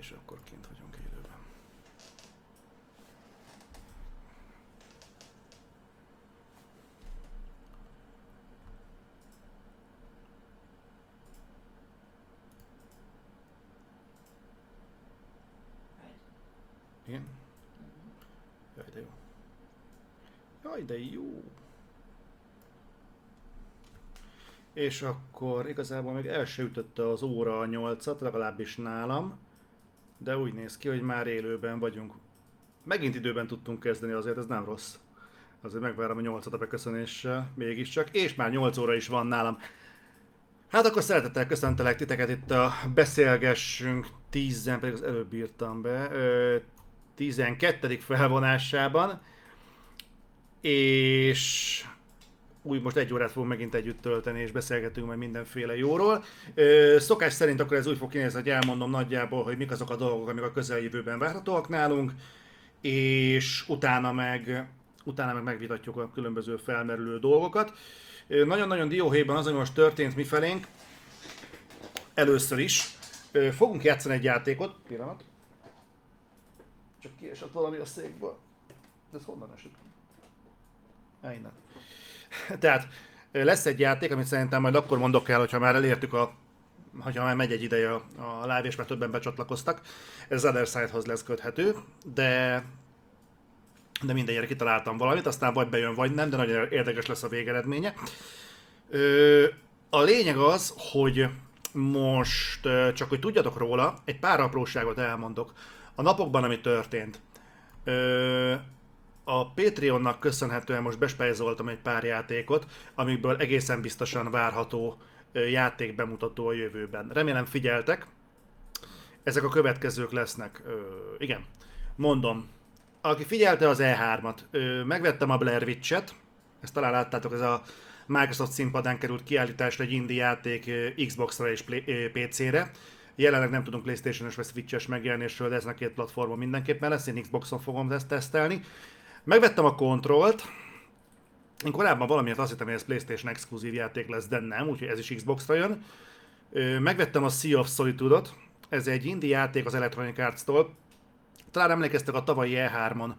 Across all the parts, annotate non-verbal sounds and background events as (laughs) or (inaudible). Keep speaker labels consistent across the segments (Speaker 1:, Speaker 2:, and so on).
Speaker 1: És akkor kint vagyunk élőben. Igen? Jaj, de jó. Jaj, de jó. És akkor igazából még el se ütötte az óra a nyolcat, legalábbis nálam. De úgy néz ki, hogy már élőben vagyunk. Megint időben tudtunk kezdeni, azért ez nem rossz. Azért megvárom a nyolcat a beköszönéssel, mégiscsak. És már 8 óra is van nálam. Hát akkor szeretettel köszöntelek titeket itt a Beszélgessünk 10 pedig az előbb írtam be, ö, 12. felvonásában. És úgy most egy órát fogunk megint együtt tölteni, és beszélgetünk majd mindenféle jóról. Ö, szokás szerint akkor ez úgy fog kinézni, hogy elmondom nagyjából, hogy mik azok a dolgok, amik a közeljövőben várhatóak nálunk, és utána meg, utána meg megvitatjuk a különböző felmerülő dolgokat. Nagyon-nagyon dióhéjban az, ami most történt mifelénk, először is. Fogunk játszani egy játékot. Pillanat. Csak kiesett valami a székből. De ez honnan esett? Innen. (laughs) Tehát lesz egy játék, amit szerintem majd akkor mondok el, hogyha már elértük a hogyha már megy egy ideje a, a live, és már többen becsatlakoztak. Ez Other Side-hoz lesz köthető, de de mindengyere kitaláltam valamit, aztán vagy bejön, vagy nem, de nagyon érdekes lesz a végeredménye. Ö, a lényeg az, hogy most csak hogy tudjatok róla, egy pár apróságot elmondok. A napokban, ami történt. Ö, a Patreonnak köszönhetően most bespejzoltam egy pár játékot, amikből egészen biztosan várható játék bemutató a jövőben. Remélem figyeltek. Ezek a következők lesznek. Ö, igen, mondom. Aki figyelte az E3-at, ö, megvettem a Blair Witch-et, ezt talán láttátok, ez a Microsoft színpadán került kiállításra egy indie játék Xbox-ra és PC-re. Jelenleg nem tudunk Playstation-es vagy Switch-es megjelenésről, de ezen a két platformon mindenképpen lesz, én Xboxon fogom ezt tesztelni. Megvettem a kontrollt, én korábban valamiért azt hittem, hogy ez PlayStation exkluzív játék lesz, de nem, úgyhogy ez is Xbox-ra jön. Megvettem a Sea of Solitude-ot, ez egy indie játék az Electronic Arts-tól. Talán emlékeztek a tavalyi E3-on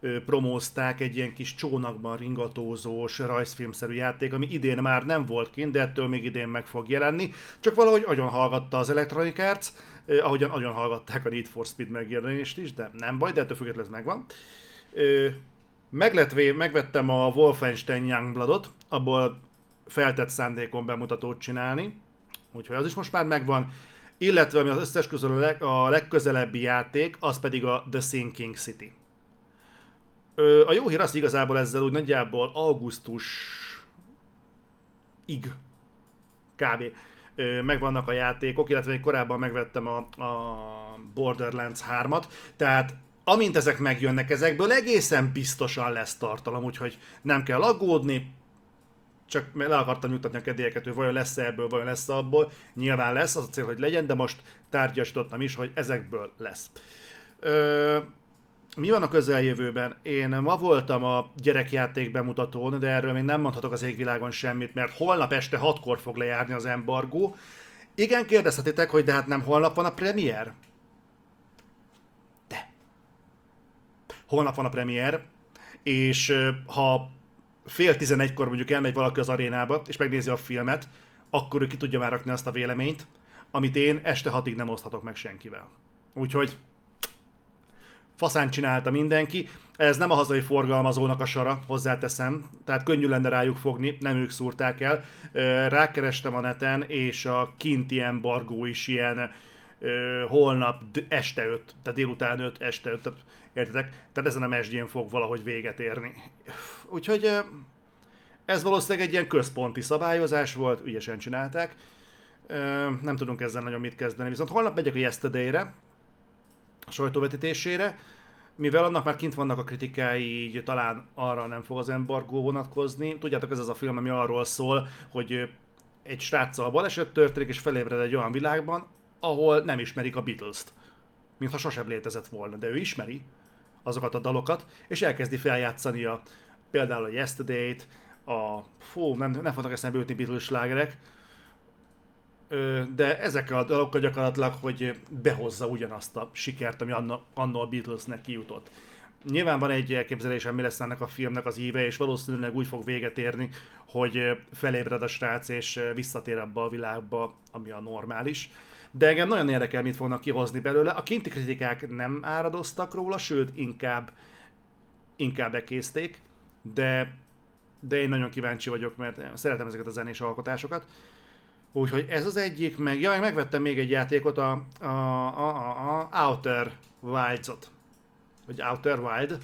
Speaker 1: ö, promózták egy ilyen kis csónakban ringatózós rajzfilmszerű játék, ami idén már nem volt kint, de ettől még idén meg fog jelenni. Csak valahogy agyon hallgatta az Electronic Arts, ahogyan agyon hallgatták a Need for Speed megjelenést is, de nem baj, de ettől függetlenül ez megvan. Megletvé, megvettem a Wolfenstein Youngbloodot, abból feltett szándékon bemutatót csinálni, úgyhogy az is most már megvan. Illetve ami az összes közül a, leg, a legközelebbi játék, az pedig a The Sinking City. Ö, a jó hír az igazából ezzel úgy nagyjából augusztus ig kb. Ö, megvannak a játékok, illetve én korábban megvettem a, a Borderlands 3-at, tehát amint ezek megjönnek, ezekből egészen biztosan lesz tartalom, úgyhogy nem kell aggódni, csak le akartam nyugtatni a kedélyeket, hogy vajon lesz ebből, vajon lesz abból. Nyilván lesz, az a cél, hogy legyen, de most tárgyasítottam is, hogy ezekből lesz. Ö, mi van a közeljövőben? Én ma voltam a gyerekjáték bemutatón, de erről még nem mondhatok az égvilágon semmit, mert holnap este 6-kor fog lejárni az embargó. Igen, kérdezhetitek, hogy de hát nem holnap van a premier? Holnap van a premier, és ha fél tizenegykor mondjuk elmegy valaki az arénába, és megnézi a filmet, akkor ő ki tudja már rakni azt a véleményt, amit én este hatig nem oszthatok meg senkivel. Úgyhogy faszán csinálta mindenki. Ez nem a hazai forgalmazónak a sara, hozzáteszem, tehát könnyű lenne rájuk fogni, nem ők szúrták el. Rákerestem a neten, és a kinti embargó is ilyen holnap este 5, tehát délután 5, este 5, tehát, értitek? Tehát ezen a mesdjén fog valahogy véget érni. Úgyhogy ez valószínűleg egy ilyen központi szabályozás volt, ügyesen csinálták. Nem tudunk ezzel nagyon mit kezdeni, viszont holnap megyek a Yesterday-re, a sajtóvetítésére, mivel annak már kint vannak a kritikái, így talán arra nem fog az embargó vonatkozni. Tudjátok, ez az a film, ami arról szól, hogy egy sráccal baleset történik, és felébred egy olyan világban, ahol nem ismerik a Beatles-t. Mintha sosem létezett volna, de ő ismeri azokat a dalokat, és elkezdi feljátszani a, például a Yesterday-t, a, fú, nem, nem fognak eszembe jutni Beatles slágerek, de ezekkel a dalokkal gyakorlatilag, hogy behozza ugyanazt a sikert, ami annó a Beatlesnek kijutott. Nyilván van egy elképzelésem, mi lesz ennek a filmnek az íve, és valószínűleg úgy fog véget érni, hogy felébred a srác, és visszatér abba a világba, ami a normális. De engem nagyon érdekel, mit fognak kihozni belőle. A kinti kritikák nem áradoztak róla, sőt, inkább, inkább bekészték, de, de én nagyon kíváncsi vagyok, mert szeretem ezeket a zenés alkotásokat. Úgyhogy ez az egyik, meg, ja, megvettem még egy játékot, a, a, a, a, a Outer Wilds-ot. Vagy Outer Wild.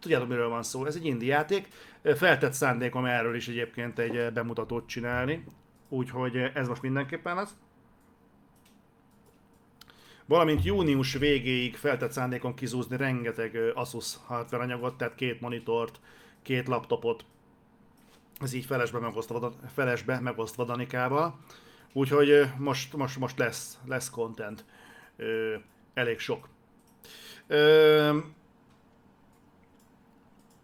Speaker 1: Tudjátok, miről van szó. Ez egy indie játék. Feltett szándékom erről is egyébként egy bemutatót csinálni. Úgyhogy ez most mindenképpen az. Valamint június végéig feltett szándékon kizúzni rengeteg Asus hardware anyagot, tehát két monitort, két laptopot, ez így felesbe megosztva, felesbe megosztva Danikával. Úgyhogy most, most, most lesz, lesz content. Ö, elég sok. Ö,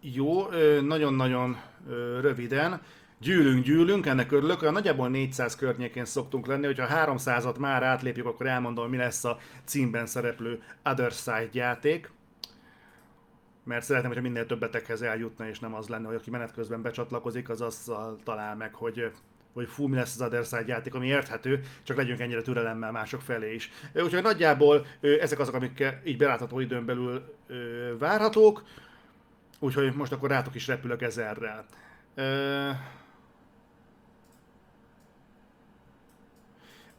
Speaker 1: jó, nagyon-nagyon röviden. Gyűlünk, gyűlünk, ennek örülök. Olyan nagyjából 400 környékén szoktunk lenni, hogyha 300-at már átlépjük, akkor elmondom, mi lesz a címben szereplő Other Side játék mert szeretném, hogyha minél többetekhez eljutna, és nem az lenne, hogy aki menet közben becsatlakozik, az azzal talál meg, hogy hogy fú, mi lesz az Other Side játék, ami érthető, csak legyünk ennyire türelemmel mások felé is. Úgyhogy nagyjából ezek azok, amik így belátható időn belül várhatók, úgyhogy most akkor rátok is repülök ezerrel.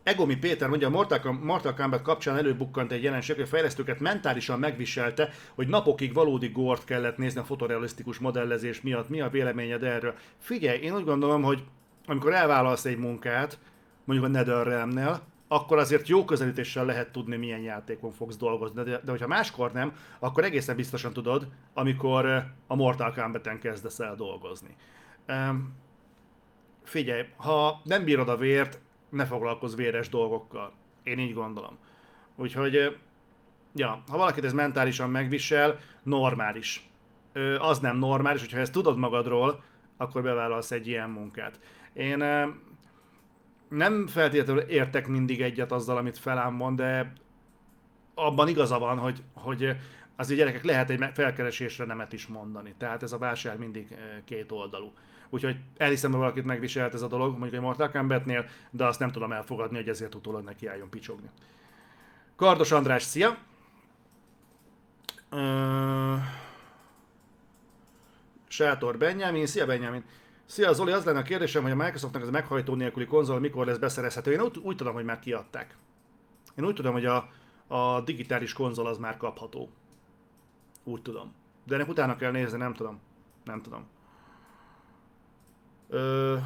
Speaker 1: Egomi Péter mondja, a Mortal, Kombat kapcsán előbukkant egy jelenség, hogy a fejlesztőket mentálisan megviselte, hogy napokig valódi gort kellett nézni a fotorealisztikus modellezés miatt. Mi a véleményed erről? Figyelj, én úgy gondolom, hogy amikor elválasz egy munkát, mondjuk a NetherRealm-nél, akkor azért jó közelítéssel lehet tudni, milyen játékon fogsz dolgozni. De, de hogyha máskor nem, akkor egészen biztosan tudod, amikor eh, a Mortal Kombat-en kezdesz el dolgozni. Um, figyelj, ha nem bírod a vért, ne foglalkozz véres dolgokkal. Én így gondolom. Úgyhogy, ja, ha valakit ez mentálisan megvisel, normális. Az nem normális, hogyha ezt tudod magadról, akkor bevállalsz egy ilyen munkát. Én nem feltétlenül értek mindig egyet azzal, amit felám van, de abban igaza van, hogy, hogy azért gyerekek lehet egy felkeresésre nemet is mondani. Tehát ez a válság mindig két oldalú. Úgyhogy elhiszem, hogy valakit megviselt ez a dolog, mondjuk egy Mortal Kombatnél, de azt nem tudom elfogadni, hogy ezért utólag neki álljon picsogni. Kardos András, szia! Uh... Sátor Benjamin, szia Benjamin! Szia Zoli, az lenne a kérdésem, hogy a Microsoftnak ez a meghajtó nélküli konzol mikor lesz beszerezhető. Én úgy, úgy tudom, hogy már kiadták. Én úgy tudom, hogy a, a digitális konzol az már kapható. Úgy tudom. De ennek utána kell nézni, nem tudom. Nem tudom. Ö...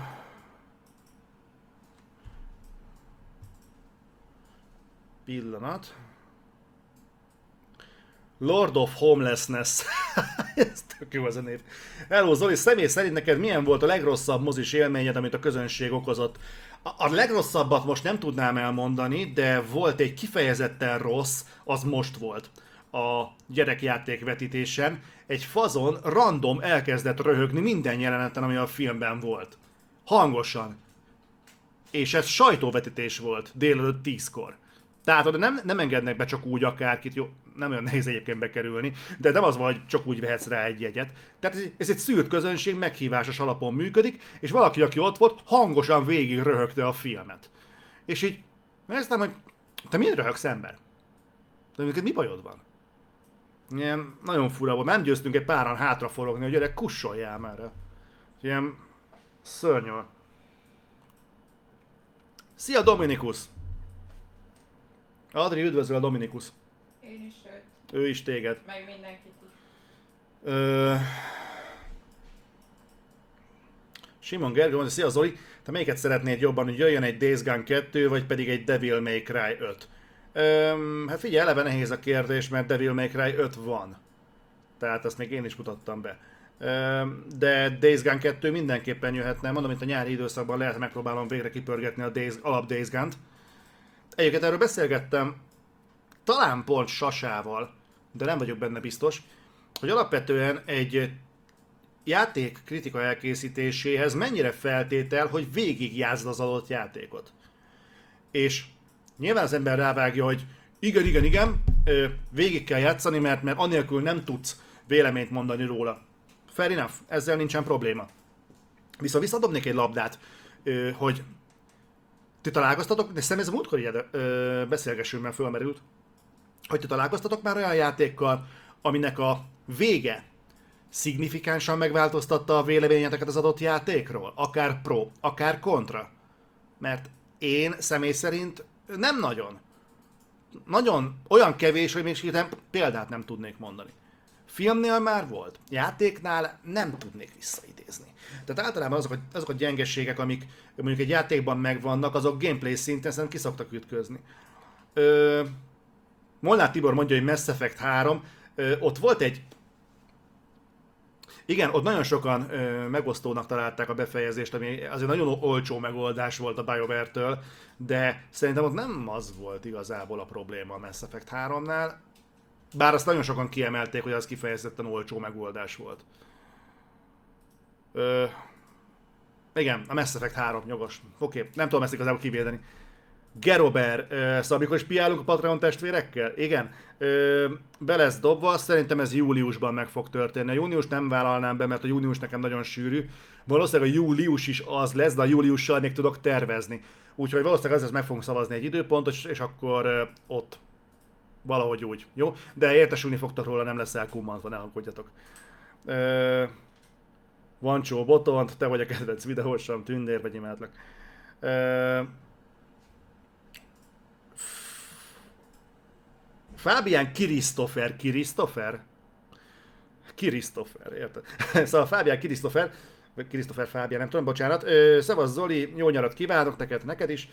Speaker 1: Pillanat. Lord of Homelessness. (laughs) Ez tök jó az a név. Hello Zoli, személy szerint neked milyen volt a legrosszabb mozis élményed, amit a közönség okozott? A, a legrosszabbat most nem tudnám elmondani, de volt egy kifejezetten rossz, az most volt a gyerekjáték vetítésen egy fazon random elkezdett röhögni minden jeleneten, ami a filmben volt. Hangosan. És ez sajtóvetítés volt délelőtt tízkor. Tehát nem, nem engednek be csak úgy akárkit, jó, nem olyan nehéz egyébként bekerülni, de nem az van, hogy csak úgy vehetsz rá egy jegyet. Tehát ez, ez egy szűrt közönség, meghívásos alapon működik, és valaki, aki ott volt, hangosan végig röhögte a filmet. És így, néztem, hogy te miért röhögsz ember? De mi bajod van? Ilyen nagyon fura volt. Nem győztünk egy páran hátraforogni, hogy gyerek, kussoljál már. Ilyen szörnyű. Szia Dominikus! Adri, üdvözöl a Dominikus.
Speaker 2: Én is őt.
Speaker 1: Ő is téged.
Speaker 2: Meg mindenkit is.
Speaker 1: Ö... Simon Gergő mondja, szia Zoli, te melyiket szeretnéd jobban, hogy jöjjön egy Days Gone 2, vagy pedig egy Devil May Cry 5? Öm, hát figyelj, eleve nehéz a kérdés, mert Devil May Cry 5 van. Tehát azt még én is mutattam be. Öm, de Days Gone 2 mindenképpen jöhetne. Mondom, mint a nyári időszakban lehet, megpróbálom végre kipörgetni a Days, alap Days Gone-t. Egyébként erről beszélgettem talán pont Sasával, de nem vagyok benne biztos, hogy alapvetően egy játék kritika elkészítéséhez mennyire feltétel, hogy végigjázd az adott játékot. és nyilván az ember rávágja, hogy igen, igen, igen, végig kell játszani, mert, mert anélkül nem tudsz véleményt mondani róla. Fair enough, ezzel nincsen probléma. Viszont visszadobnék egy labdát, hogy ti találkoztatok, de szerintem ez a múltkor ilyen ö, beszélgessünk, mert fölmerült, hogy ti találkoztatok már olyan játékkal, aminek a vége szignifikánsan megváltoztatta a véleményeteket az adott játékról? Akár pro, akár kontra? Mert én személy szerint nem nagyon. Nagyon olyan kevés, hogy még hirtelen példát nem tudnék mondani. Filmnél már volt, játéknál nem tudnék visszaidézni. Tehát általában azok a, azok a gyengeségek, amik mondjuk egy játékban megvannak, azok gameplay szinten szerintem ki szoktak ütközni. Ö, Molnár Tibor mondja, hogy Mass Effect 3, ö, ott volt egy igen, ott nagyon sokan ö, megosztónak találták a befejezést, ami azért nagyon olcsó megoldás volt a BioWare-től, de szerintem ott nem az volt igazából a probléma a Mass Effect 3-nál, bár azt nagyon sokan kiemelték, hogy az kifejezetten olcsó megoldás volt. Ö, igen, a Mass Effect 3, jogos. Oké, okay. nem tudom ezt igazából kivédeni. Gerober, szóval amikor is piálunk a Patreon testvérekkel? Igen. Be lesz dobva, szerintem ez júliusban meg fog történni. A június nem vállalnám be, mert a június nekem nagyon sűrű. Valószínűleg a július is az lesz, de a júliussal még tudok tervezni. Úgyhogy valószínűleg ezzel meg fogunk szavazni egy időpontot, és, akkor ott valahogy úgy, jó? De értesülni fogtok róla, nem lesz elkummantva, ne aggódjatok. Ö, Vancsó Botont, te vagy a kedvenc videósam, tündér vagy imádlak. Ö, Fábián Krisztofer, Krisztofer? Krisztofer, érted? (laughs) szóval Fábián Krisztofer, vagy Krisztofer Fábián, nem tudom, bocsánat. Ö, Szevasz Zoli, jó nyarat kívánok neked, neked is.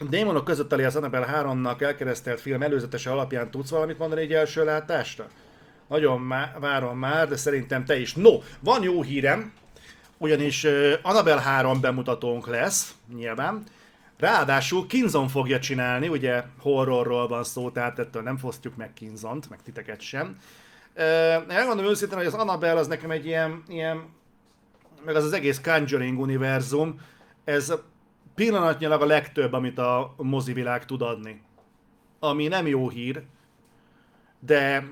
Speaker 1: Démonok között elé az Annabelle 3-nak elkeresztelt film előzetese alapján tudsz valamit mondani egy első látásra? Nagyon má- várom már, de szerintem te is. No, van jó hírem, ugyanis Annabelle 3 bemutatónk lesz, nyilván. Ráadásul Kinzon fogja csinálni, ugye horrorról van szó, tehát ettől nem fosztjuk meg Kinzont, meg titeket sem. Elmondom őszintén, hogy az Annabelle az nekem egy ilyen, ilyen meg az az egész Conjuring univerzum, ez pillanatnyilag a legtöbb, amit a mozivilág tud adni. Ami nem jó hír, de,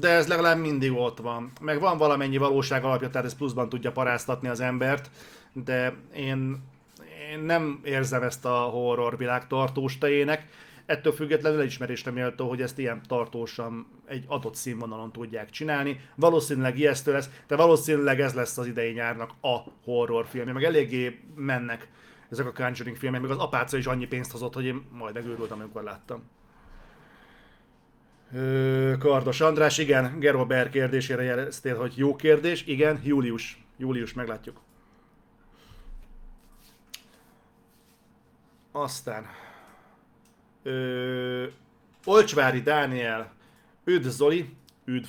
Speaker 1: de ez legalább mindig ott van. Meg van valamennyi valóság alapja, tehát ez pluszban tudja paráztatni az embert, de én nem érzem ezt a horror világ tartós tejének. Ettől függetlenül elismerésre méltó, hogy ezt ilyen tartósan egy adott színvonalon tudják csinálni. Valószínűleg ijesztő lesz, de valószínűleg ez lesz az idei nyárnak a horrorfilmje, meg eléggé mennek ezek a Conjuring filmek, meg az apáca is annyi pénzt hozott, hogy én majd megőrültem, amikor láttam. Kardos András, igen, Gerober kérdésére jeleztél, hogy jó kérdés. Igen, július. Július, meglátjuk. Aztán. Ö, Olcsvári Dániel. Üdv Zoli. Üdv.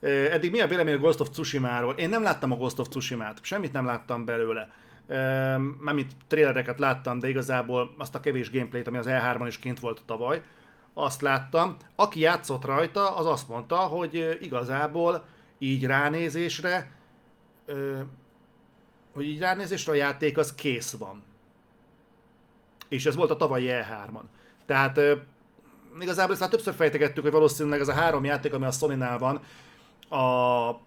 Speaker 1: Eddig mi a vélemény a Ghost of Tsushima-ról? Én nem láttam a Ghost of Tsushima-t, semmit nem láttam belőle. Mármint trailereket láttam, de igazából azt a kevés gameplayt, ami az E3-on is kint volt tavaly, azt láttam. Aki játszott rajta, az azt mondta, hogy igazából így ránézésre, hogy így ránézésre a játék az kész van. És ez volt a tavalyi E3-on. Tehát igazából ezt már többször fejtegettük, hogy valószínűleg ez a három játék, ami a Sony-nál van, a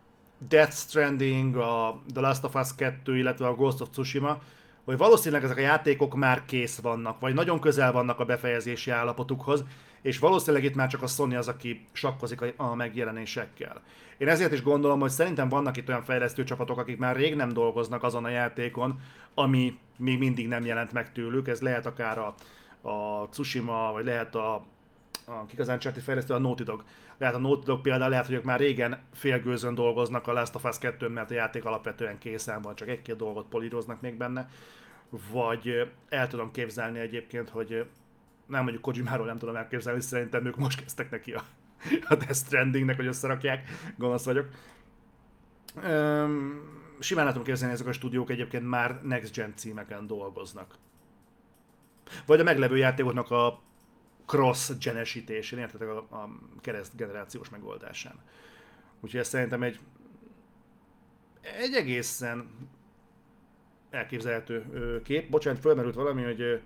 Speaker 1: Death Stranding, a The Last of Us 2, illetve a Ghost of Tsushima, hogy valószínűleg ezek a játékok már kész vannak, vagy nagyon közel vannak a befejezési állapotukhoz, és valószínűleg itt már csak a Sony az, aki sakkozik a- megjelenésekkel. Én ezért is gondolom, hogy szerintem vannak itt olyan fejlesztő csapatok, akik már rég nem dolgoznak azon a játékon, ami még mindig nem jelent meg tőlük. Ez lehet akár a, a Tsushima, vagy lehet a, a kik az Uncharted fejlesztő, a Naughty Dog. Lehet a Naughty Dog például lehet, hogy ők már régen félgőzön dolgoznak a Last of Us 2 mert a játék alapvetően készen van, csak egy-két dolgot políroznak még benne. Vagy el tudom képzelni egyébként, hogy nem mondjuk Kojimáról nem tudom elképzelni, szerintem ők most kezdtek neki a, a Death Strandingnek, hogy összerakják, gonosz vagyok. Öm, simán tudom képzelni, ezek a stúdiók egyébként már Next Gen címeken dolgoznak. Vagy a meglevő játékoknak a cross genesítésén, értetek a, a kereszt generációs megoldásán. Úgyhogy ez szerintem egy, egy egészen elképzelhető kép. Bocsánat, fölmerült valami, hogy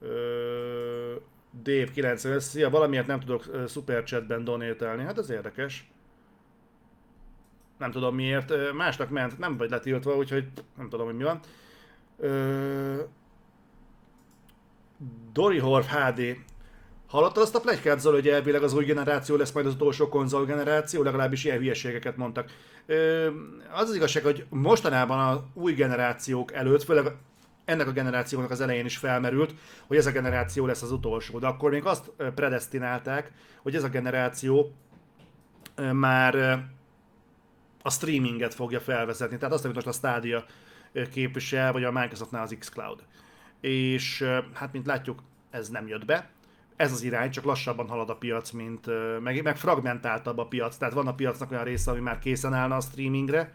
Speaker 1: ö, Dave 90, szia, valamiért nem tudok ö, superchatben donételni. Hát ez érdekes. Nem tudom miért. Ö, Másnak ment, nem vagy letiltva, úgyhogy nem tudom, hogy mi van. Ö, Dory Horf HD. Hallottad azt a plegykát, Zoli, hogy elvileg az új generáció lesz majd az utolsó konzol generáció? Legalábbis ilyen hülyeségeket mondtak. Ö, az az igazság, hogy mostanában a új generációk előtt, főleg ennek a generációnak az elején is felmerült, hogy ez a generáció lesz az utolsó. De akkor még azt predestinálták, hogy ez a generáció már a streaminget fogja felvezetni. Tehát azt, amit most a Stadia képvisel, vagy a Microsoftnál az xCloud. És hát, mint látjuk, ez nem jött be. Ez az irány, csak lassabban halad a piac, mint meg, meg fragmentáltabb a piac. Tehát van a piacnak olyan része, ami már készen állna a streamingre,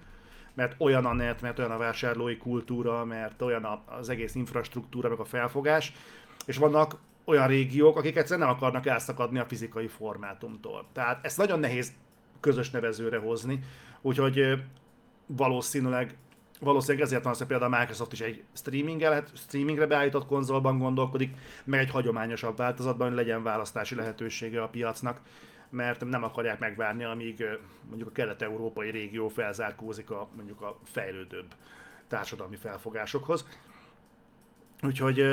Speaker 1: mert olyan a net, mert olyan a vásárlói kultúra, mert olyan az egész infrastruktúra, meg a felfogás, és vannak olyan régiók, akik egyszerűen nem akarnak elszakadni a fizikai formátumtól. Tehát ezt nagyon nehéz közös nevezőre hozni, úgyhogy valószínűleg valószínűleg ezért van az, hogy például a Microsoft is egy streamingre, streamingre beállított konzolban gondolkodik, meg egy hagyományosabb változatban, hogy legyen választási lehetősége a piacnak, mert nem akarják megvárni, amíg mondjuk a kelet-európai régió felzárkózik a mondjuk a fejlődőbb társadalmi felfogásokhoz. Úgyhogy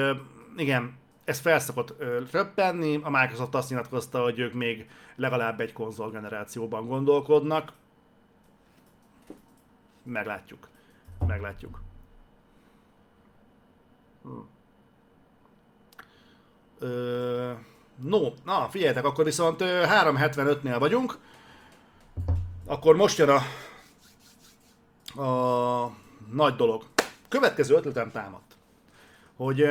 Speaker 1: igen, ez felszokott röppenni, a Microsoft azt nyilatkozta, hogy ők még legalább egy konzol generációban gondolkodnak. Meglátjuk. Meglátjuk. Hm. Ö, no, na figyeljetek, akkor viszont ö, 375-nél vagyunk. Akkor most jön a, a nagy dolog. Következő ötletem támadt, hogy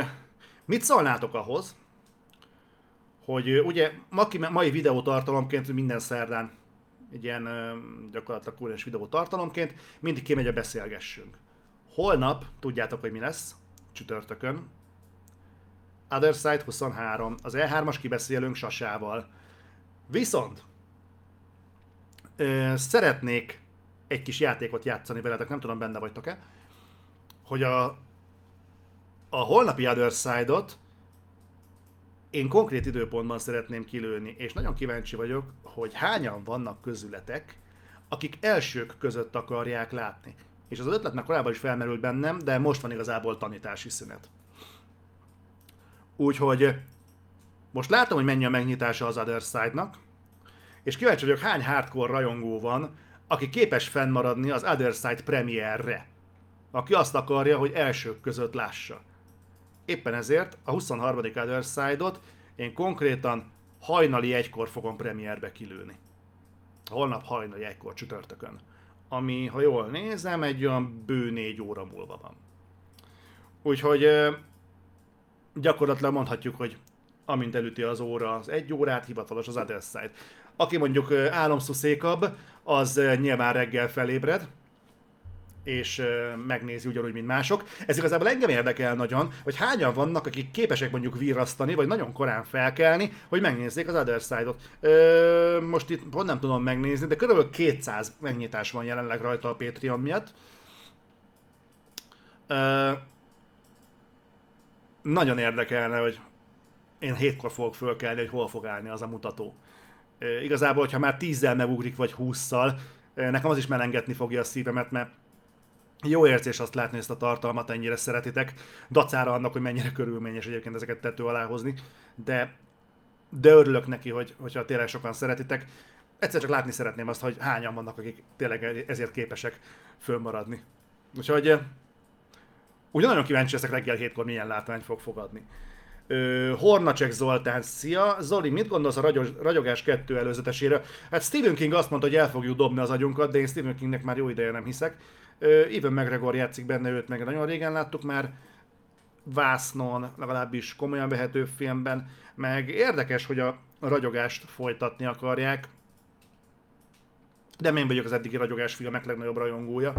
Speaker 1: mit szólnátok ahhoz, hogy ugye mai videótartalomként minden szerdán egy ilyen gyakorlatilag kúrens videótartalomként mindig kimegy a beszélgessünk. Holnap, tudjátok, hogy mi lesz, csütörtökön, Other Side 23, az E3-as kibeszélünk Sasával. Viszont ö, szeretnék egy kis játékot játszani veletek, nem tudom, benne vagytok-e, hogy a, a holnapi Other Side-ot én konkrét időpontban szeretném kilőni, és nagyon kíváncsi vagyok, hogy hányan vannak közületek, akik elsők között akarják látni. És az ötletnek korábban is felmerült bennem, de most van igazából tanítási szünet. Úgyhogy most látom, hogy mennyi a megnyitása az Other Side-nak, és kíváncsi vagyok, hány hardcore rajongó van, aki képes fennmaradni az Other Side premierre. Aki azt akarja, hogy elsők között lássa. Éppen ezért a 23. Other Side-ot én konkrétan hajnali egykor fogom premierbe kilőni. Holnap hajnali egykor csütörtökön. Ami, ha jól nézem, egy olyan bő négy óra múlva van. Úgyhogy ö, gyakorlatilag mondhatjuk, hogy amint elüti az óra az egy órát, hivatalos az Other Side. Aki mondjuk álomszuszékabb, az nyilván reggel felébred, és megnézi ugyanúgy, mint mások. Ez igazából engem érdekel nagyon, hogy hányan vannak, akik képesek mondjuk virrasztani, vagy nagyon korán felkelni, hogy megnézzék az Other Side-ot. Ö, most itt pont nem tudom megnézni, de körülbelül 200 megnyitás van jelenleg rajta a Patreon miatt. Ö, nagyon érdekelne, hogy én hétkor fogok fölkelni, hogy hol fog állni az a mutató. Ö, igazából, hogyha már 10-zel megugrik, vagy 20-szal, ö, nekem az is melengetni fogja a szívemet, mert jó érzés azt látni, hogy ezt a tartalmat ennyire szeretitek, dacára annak, hogy mennyire körülményes egyébként ezeket tető alá hozni, de, de örülök neki, hogy, hogyha tényleg sokan szeretitek. Egyszer csak látni szeretném azt, hogy hányan vannak, akik tényleg ezért képesek fölmaradni. Úgyhogy ugye nagyon kíváncsi leszek reggel hétkor milyen látványt fog fogadni. Ö, Zoltán, szia! Zoli, mit gondolsz a ragyog, ragyogás 2 előzetesére? Hát Stephen King azt mondta, hogy el fogjuk dobni az agyunkat, de én Stephen Kingnek már jó ideje nem hiszek. Ö, Evan McGregor játszik benne, őt meg nagyon régen láttuk már vásznon, legalábbis komolyan vehető filmben, meg érdekes, hogy a ragyogást folytatni akarják. De én vagyok az eddigi ragyogás filmek legnagyobb rajongója.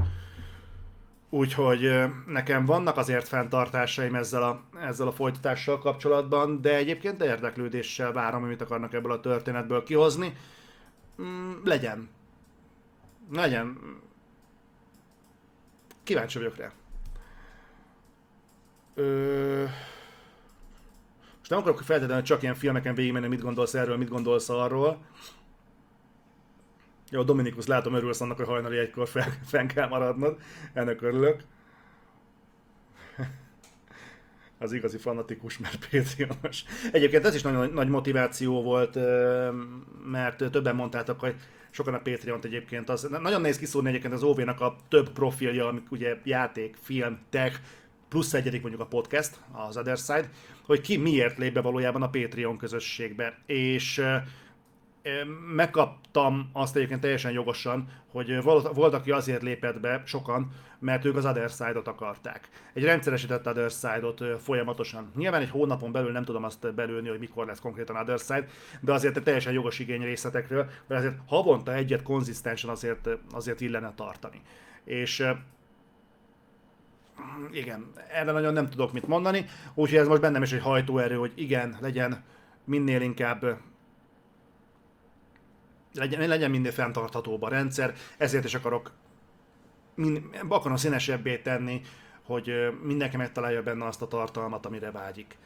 Speaker 1: Úgyhogy nekem vannak azért fenntartásaim ezzel a, ezzel a folytatással kapcsolatban, de egyébként érdeklődéssel várom, hogy mit akarnak ebből a történetből kihozni. Mm, legyen. Legyen. Kíváncsi vagyok rá. Ö... nem akarok feltétlenül csak ilyen filmeken végigmenni, mit gondolsz erről, mit gondolsz arról. Jó, Dominikus, látom, örülsz annak, hogy hajnali egykor fel, fenn kell maradnod. Ennek örülök. (laughs) Az igazi fanatikus, mert Patreonos. Egyébként ez is nagyon nagy motiváció volt, mert többen mondtátok, hogy sokan a Patreon-t egyébként, az nagyon nehéz kiszúrni egyébként az OV-nak a több profilja, amik ugye játék, film, tech, plusz egyedik mondjuk a podcast, az Other Side, hogy ki miért lép be valójában a Patreon közösségbe. És megkaptam azt egyébként teljesen jogosan, hogy volt, aki azért lépett be, sokan, mert ők az Other Side-ot akarták. Egy rendszeresített Other Side-ot folyamatosan. Nyilván egy hónapon belül nem tudom azt belőni, hogy mikor lesz konkrétan Other Side, de azért egy teljesen jogos igény részletekről, mert azért havonta egyet konzisztensen azért, azért illene tartani. És igen, erre nagyon nem tudok mit mondani, úgyhogy ez most bennem is egy hajtóerő, hogy igen, legyen minél inkább legyen, legyen minél fenntarthatóbb a rendszer, ezért is akarok min, akarom színesebbé tenni, hogy mindenki megtalálja benne azt a tartalmat, amire vágyik.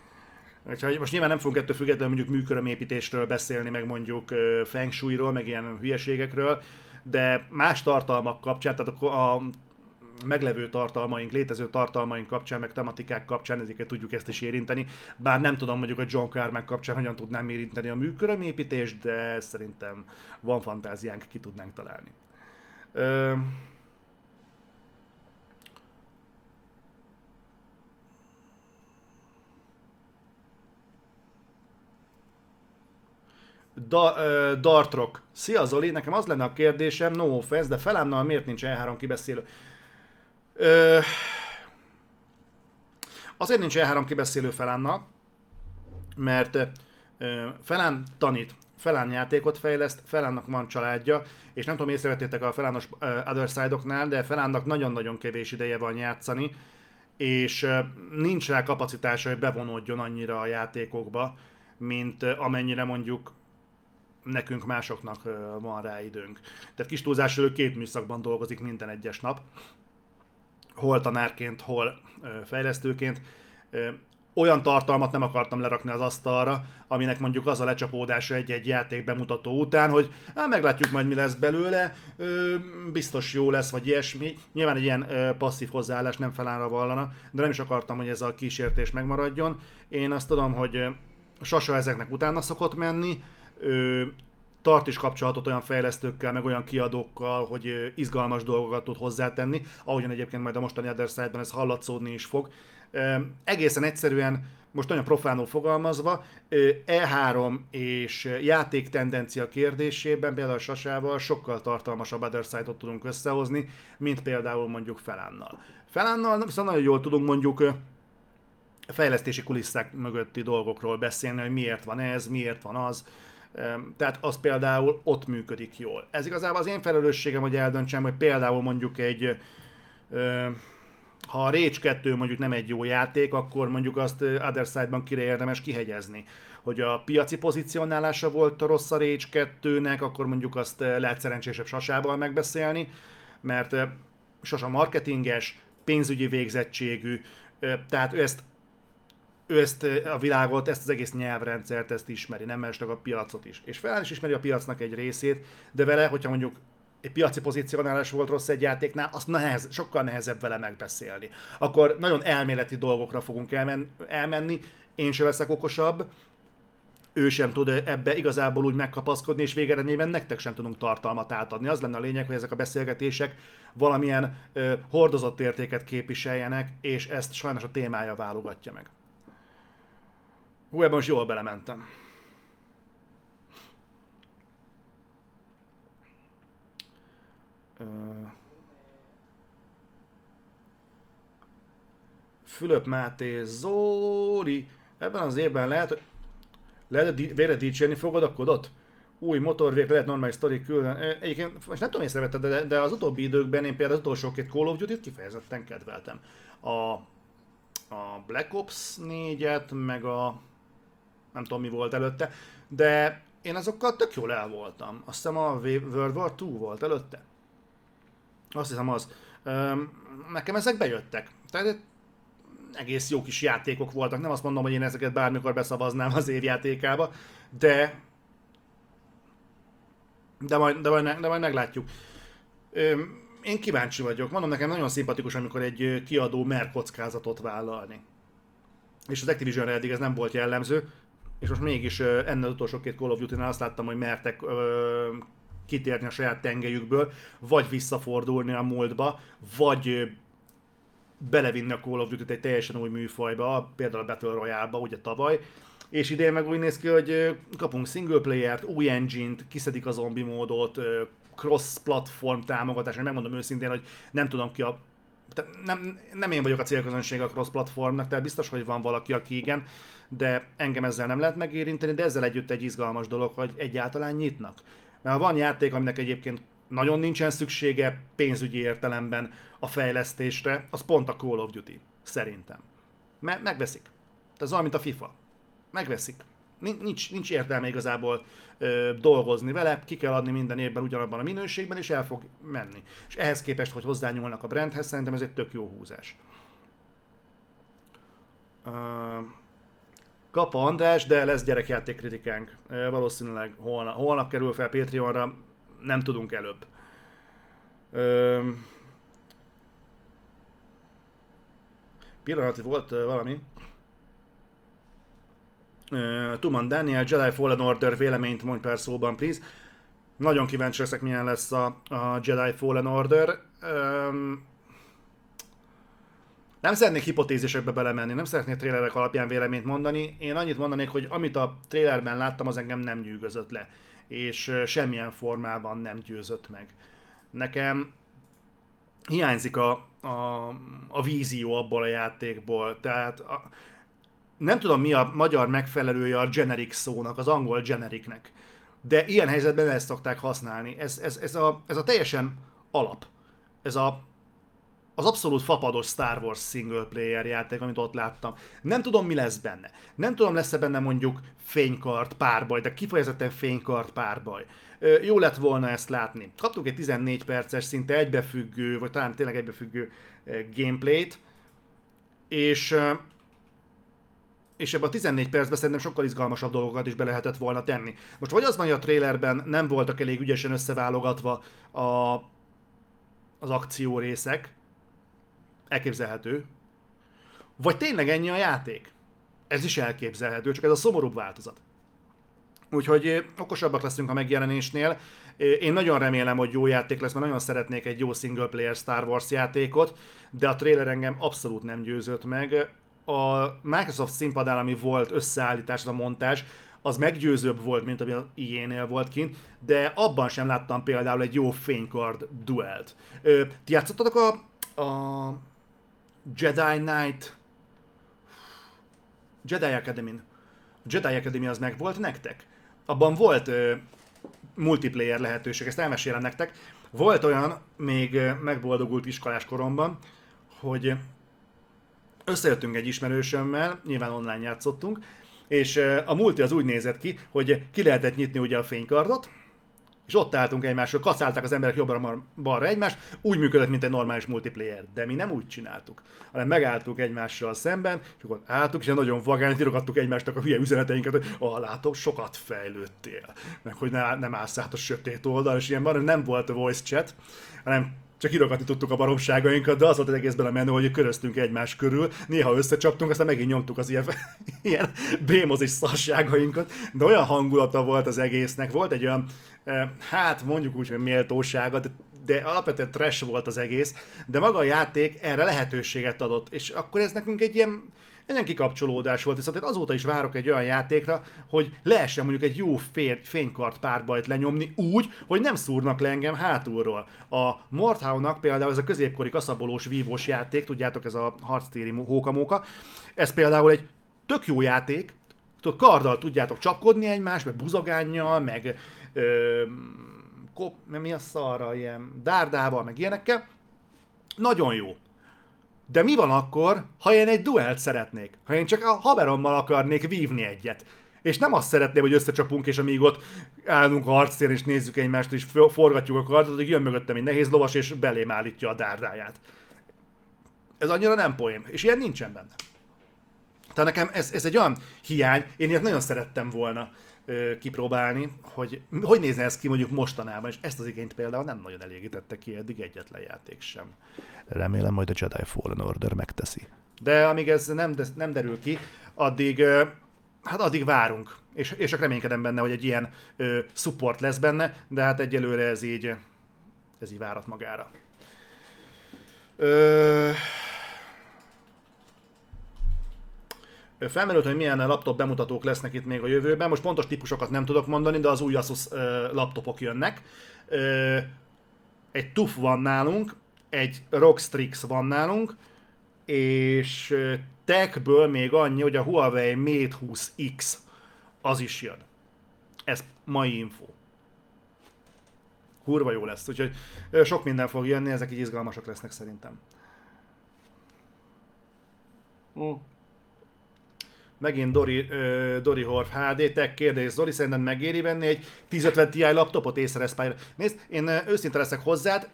Speaker 1: Úgyhogy most nyilván nem fogunk ettől függetlenül mondjuk műkörömépítésről beszélni, meg mondjuk ö, feng shui-ról, meg ilyen hülyeségekről, de más tartalmak kapcsán, tehát a meglevő tartalmaink, létező tartalmaink kapcsán, meg tematikák kapcsán ezeket tudjuk ezt is érinteni. Bár nem tudom mondjuk a John Carmack kapcsán hogyan tudnám érinteni a műkörömépítést, de szerintem van fantáziánk, ki tudnánk találni. Ö... Da, ö, Dartrock. Szia Zoli, nekem az lenne a kérdésem, no offense, de felámnal miért nincs E3 kibeszélő? Ö, azért nincs E3 kibeszélő Felánnak, mert ö, Felán tanít, Felán játékot fejleszt, Felánnak van családja, és nem tudom, észrevettétek a Felános Other Side-oknál, de Felánnak nagyon-nagyon kevés ideje van játszani, és nincs rá kapacitása, hogy bevonódjon annyira a játékokba, mint amennyire mondjuk nekünk másoknak van rá időnk. Tehát kis túlzással ő két műszakban dolgozik minden egyes nap, hol tanárként, hol fejlesztőként. Olyan tartalmat nem akartam lerakni az asztalra, aminek mondjuk az a lecsapódása egy-egy játék bemutató után, hogy hát meglátjuk majd mi lesz belőle, ö, biztos jó lesz, vagy ilyesmi. Nyilván egy ilyen ö, passzív hozzáállás nem felállra vallana, de nem is akartam, hogy ez a kísértés megmaradjon. Én azt tudom, hogy ö, Sasa ezeknek utána szokott menni, ö, tart is kapcsolatot olyan fejlesztőkkel, meg olyan kiadókkal, hogy izgalmas dolgokat tud hozzátenni, ahogyan egyébként majd a mostani Other Side-ban ez hallatszódni is fog. Egészen egyszerűen, most nagyon profánul fogalmazva, ö, E3 és játék tendencia kérdésében például Sasával sokkal tartalmasabb Other Side-ot tudunk összehozni, mint például mondjuk Felánnal. Felánnal viszont nagyon jól tudunk mondjuk fejlesztési kulisszák mögötti dolgokról beszélni, hogy miért van ez, miért van az. Tehát az például ott működik jól. Ez igazából az én felelősségem, hogy eldöntsem, hogy például mondjuk egy, ha a Rage 2 mondjuk nem egy jó játék, akkor mondjuk azt Other Side-ban kire érdemes kihegyezni. Hogy a piaci pozícionálása volt a rossz a Rage 2-nek, akkor mondjuk azt lehet szerencsésebb sasával megbeszélni, mert sasa marketinges, pénzügyi végzettségű, tehát ő ezt ő ezt a világot, ezt az egész nyelvrendszert, ezt ismeri, nem mellesleg a piacot is. És fel is ismeri a piacnak egy részét, de vele, hogyha mondjuk egy piaci pozícionálás volt rossz egy játéknál, azt nehez, sokkal nehezebb vele megbeszélni. Akkor nagyon elméleti dolgokra fogunk elmen, elmenni, én sem leszek okosabb, ő sem tud ebbe igazából úgy megkapaszkodni, és végeredményben nektek sem tudunk tartalmat átadni. Az lenne a lényeg, hogy ezek a beszélgetések valamilyen ö, hordozott értéket képviseljenek, és ezt sajnos a témája válogatja meg. Hú, ebben most jól belementem. Fülöp Máté, Zóri, ebben az évben lehet, lehet, végre dicsérni fogod a kodot? Új motorvég, lehet normális sztori külön. Egyébként, most nem tudom észrevetted, de, de az utóbbi időkben én például az utolsó két Call of Duty-t kifejezetten kedveltem. A, a Black Ops 4-et, meg a nem tudom mi volt előtte, de én azokkal tök jól el voltam. Azt hiszem a World War 2 volt előtte. Azt hiszem az. Nekem ezek bejöttek. Tehát egész jó kis játékok voltak. Nem azt mondom, hogy én ezeket bármikor beszavaznám az évjátékába, de de majd, de majd, de majd meglátjuk. Én kíváncsi vagyok. Mondom, nekem nagyon szimpatikus, amikor egy kiadó mer kockázatot vállalni. És az activision eddig ez nem volt jellemző, és most mégis ennél az utolsó két Call of Duty-nál azt láttam, hogy mertek ö, kitérni a saját tengelyükből, vagy visszafordulni a múltba, vagy belevinni a Call of Duty-t egy teljesen új műfajba, például a Battle Royale-ba, ugye tavaly, és idén meg úgy néz ki, hogy kapunk single player-t, új engine-t, kiszedik a zombi módot, cross-platform támogatás, megmondom őszintén, hogy nem tudom ki a nem, nem én vagyok a célközönség a cross-platformnak, tehát biztos, hogy van valaki, aki igen, de engem ezzel nem lehet megérinteni, de ezzel együtt egy izgalmas dolog, hogy egyáltalán nyitnak. Mert ha van játék, aminek egyébként nagyon nincsen szüksége pénzügyi értelemben a fejlesztésre, az pont a Call of Duty, szerintem. Mert megveszik. Az olyan, mint a FIFA. Megveszik. Nincs, nincs értelme igazából ö, dolgozni vele, ki kell adni minden évben ugyanabban a minőségben, és el fog menni. És ehhez képest, hogy hozzányúlnak a brandhez, szerintem ez egy tök jó húzás. Uh, kap András, de lesz gyerekjáték kritikánk. Valószínűleg holnap, holnap kerül fel Patreonra, nem tudunk előbb. Uh, pillanat, volt valami. Tuman Daniel, Jedi Fallen Order véleményt mondj pár szóban, please. Nagyon kíváncsi leszek, milyen lesz a, a Jedi Fallen Order. Um, nem szeretnék hipotézisekbe belemenni, nem szeretnék trélerek alapján véleményt mondani. Én annyit mondanék, hogy amit a trélerben láttam, az engem nem nyűgözött le. És semmilyen formában nem győzött meg. Nekem hiányzik a, a, a vízió abból a játékból. Tehát a, nem tudom mi a magyar megfelelője a generic szónak, az angol genericnek. De ilyen helyzetben ezt szokták használni. Ez, ez, ez, a, ez a teljesen alap. Ez a, az abszolút fapados Star Wars single player játék, amit ott láttam. Nem tudom, mi lesz benne. Nem tudom, lesz-e benne mondjuk fénykart, párbaj, de kifejezetten fénykart, párbaj. Jó lett volna ezt látni. Kaptunk egy 14 perces, szinte egybefüggő, vagy talán tényleg egybefüggő gameplayt, és és ebben a 14 percben szerintem sokkal izgalmasabb dolgokat is be lehetett volna tenni. Most vagy az van, hogy a trailerben nem voltak elég ügyesen összeválogatva a, az akció részek, elképzelhető, vagy tényleg ennyi a játék. Ez is elképzelhető, csak ez a szomorúbb változat. Úgyhogy eh, okosabbak leszünk a megjelenésnél. Eh, én nagyon remélem, hogy jó játék lesz, mert nagyon szeretnék egy jó single player Star Wars játékot, de a trailer engem abszolút nem győzött meg a Microsoft színpadán, ami volt összeállítás, a montás, az meggyőzőbb volt, mint ami az EA-nél volt kint, de abban sem láttam például egy jó fénykard duelt. Ö, ti játszottatok a, a Jedi Knight Jedi Academy. A Jedi Academy az meg volt nektek? Abban volt ö, multiplayer lehetőség, ezt elmesélem nektek. Volt olyan, még megboldogult iskolás koromban, hogy összejöttünk egy ismerősömmel, nyilván online játszottunk, és a multi az úgy nézett ki, hogy ki lehetett nyitni ugye a fénykardot, és ott álltunk egymásról, kaszálták az emberek jobbra-balra egymást, úgy működött, mint egy normális multiplayer. De mi nem úgy csináltuk, hanem megálltuk egymással szemben, és akkor álltuk, és nagyon vagány írogattuk egymásnak a hülye üzeneteinket, hogy ah, látok, sokat fejlődtél, meg hogy ne, nem állsz át a sötét oldal, és ilyen van, nem volt a voice chat, hanem csak írogatni tudtuk a baromságainkat, de az volt az egészben a menő, hogy köröztünk egymás körül, néha összecsaptunk, aztán megint nyomtuk az ilyen, (laughs) ilyen bémozis szarságainkat, de olyan hangulata volt az egésznek, volt egy olyan, eh, hát mondjuk úgy, hogy méltósága, de, de alapvetően trash volt az egész, de maga a játék erre lehetőséget adott, és akkor ez nekünk egy ilyen egy kikapcsolódás volt, viszont én azóta is várok egy olyan játékra, hogy lehessen mondjuk egy jó fér, fénykart párbajt lenyomni úgy, hogy nem szúrnak le engem hátulról. A Mordhau-nak például ez a középkori kaszabolós vívós játék, tudjátok, ez a harctéri hókamóka, ez például egy tök jó játék, karddal tudjátok csapkodni egymást, meg buzogánnyal, meg ö, kop, mi a szarra, ilyen dárdával, meg ilyenekkel. Nagyon jó. De mi van akkor, ha én egy duelt szeretnék? Ha én csak a haverommal akarnék vívni egyet? És nem azt szeretném, hogy összecsapunk, és amíg ott állunk a harctér, és nézzük egymást, és forgatjuk a kardot, hogy jön mögöttem egy nehéz lovas, és belém állítja a dárdáját. Ez annyira nem poém, és ilyen nincsen benne. Tehát nekem ez, ez egy olyan hiány, én ilyet nagyon szerettem volna kipróbálni, hogy hogy nézne ez ki mondjuk mostanában, és ezt az igényt például nem nagyon elégítette ki eddig egyetlen játék sem. Remélem majd a Jedi Fallen Order megteszi. De amíg ez nem, de, nem derül ki, addig, hát addig várunk. És, és csak reménykedem benne, hogy egy ilyen ö, support lesz benne, de hát egyelőre ez így, ez így várat magára. Ö, Felmerült, hogy milyen laptop bemutatók lesznek itt még a jövőben. Most pontos típusokat nem tudok mondani, de az új Asus laptopok jönnek. Egy TUF van nálunk, egy ROG Strix van nálunk, és techből még annyi, hogy a Huawei Mate 20X az is jön. Ez mai info. Kurva jó lesz, úgyhogy sok minden fog jönni, ezek így izgalmasak lesznek szerintem. Mm. Megint Dori, uh, Dori Horf HD Tech kérdés. Zoli, szerintem megéri venni egy 1050 Ti laptopot Acer Aspire? Nézd, én őszinte leszek hozzád.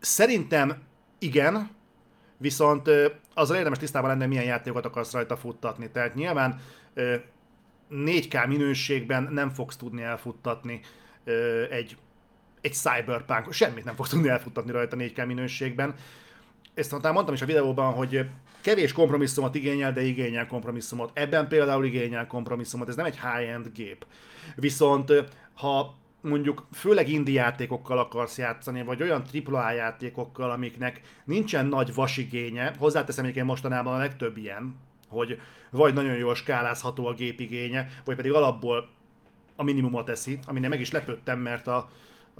Speaker 1: Szerintem igen, viszont azzal érdemes tisztában lenni, milyen játékokat akarsz rajta futtatni. Tehát nyilván uh, 4K minőségben nem fogsz tudni elfuttatni egy, egy Cyberpunk, semmit nem fogsz tudni elfuttatni rajta 4K minőségben. Ezt mondtam is a videóban, hogy kevés kompromisszumot igényel, de igényel kompromisszumot. Ebben például igényel kompromisszumot, ez nem egy high-end gép. Viszont ha mondjuk főleg indie játékokkal akarsz játszani, vagy olyan AAA játékokkal, amiknek nincsen nagy vasigénye, hozzáteszem egyébként mostanában a legtöbb ilyen, hogy vagy nagyon jól skálázható a gépigénye, vagy pedig alapból a minimumot teszi, ami nem meg is lepődtem, mert a,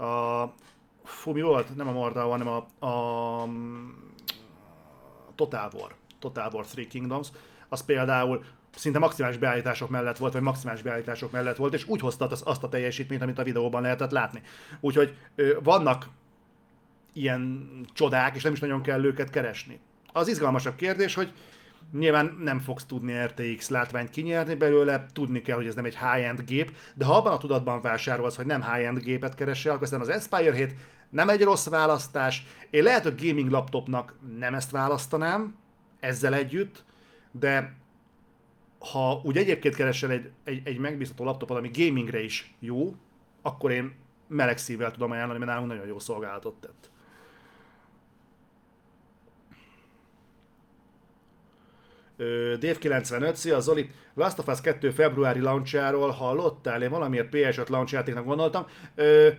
Speaker 1: a fú, mi volt? Nem a Mortal, hanem a, a Total War Total War Three Kingdoms, az például szinte maximális beállítások mellett volt, vagy maximális beállítások mellett volt, és úgy hozta az, azt a teljesítményt, amit a videóban lehetett látni. Úgyhogy vannak ilyen csodák, és nem is nagyon kell őket keresni. Az izgalmasabb kérdés, hogy nyilván nem fogsz tudni RTX látványt kinyerni belőle, tudni kell, hogy ez nem egy high-end gép, de ha abban a tudatban vásárolsz, hogy nem high-end gépet keresel, akkor az Aspire 7 nem egy rossz választás. Én lehet, hogy gaming laptopnak nem ezt választanám, ezzel együtt, de ha úgy egyébként keresel egy, egy, egy megbízható laptopot, ami gamingre is jó, akkor én meleg szívvel tudom ajánlani, mert nálunk nagyon jó szolgálatot tett. Dave 95, szia Zoli, Last of Us 2 februári launchjáról hallottál? Én valamiért PS5 launch játéknak gondoltam. Ö,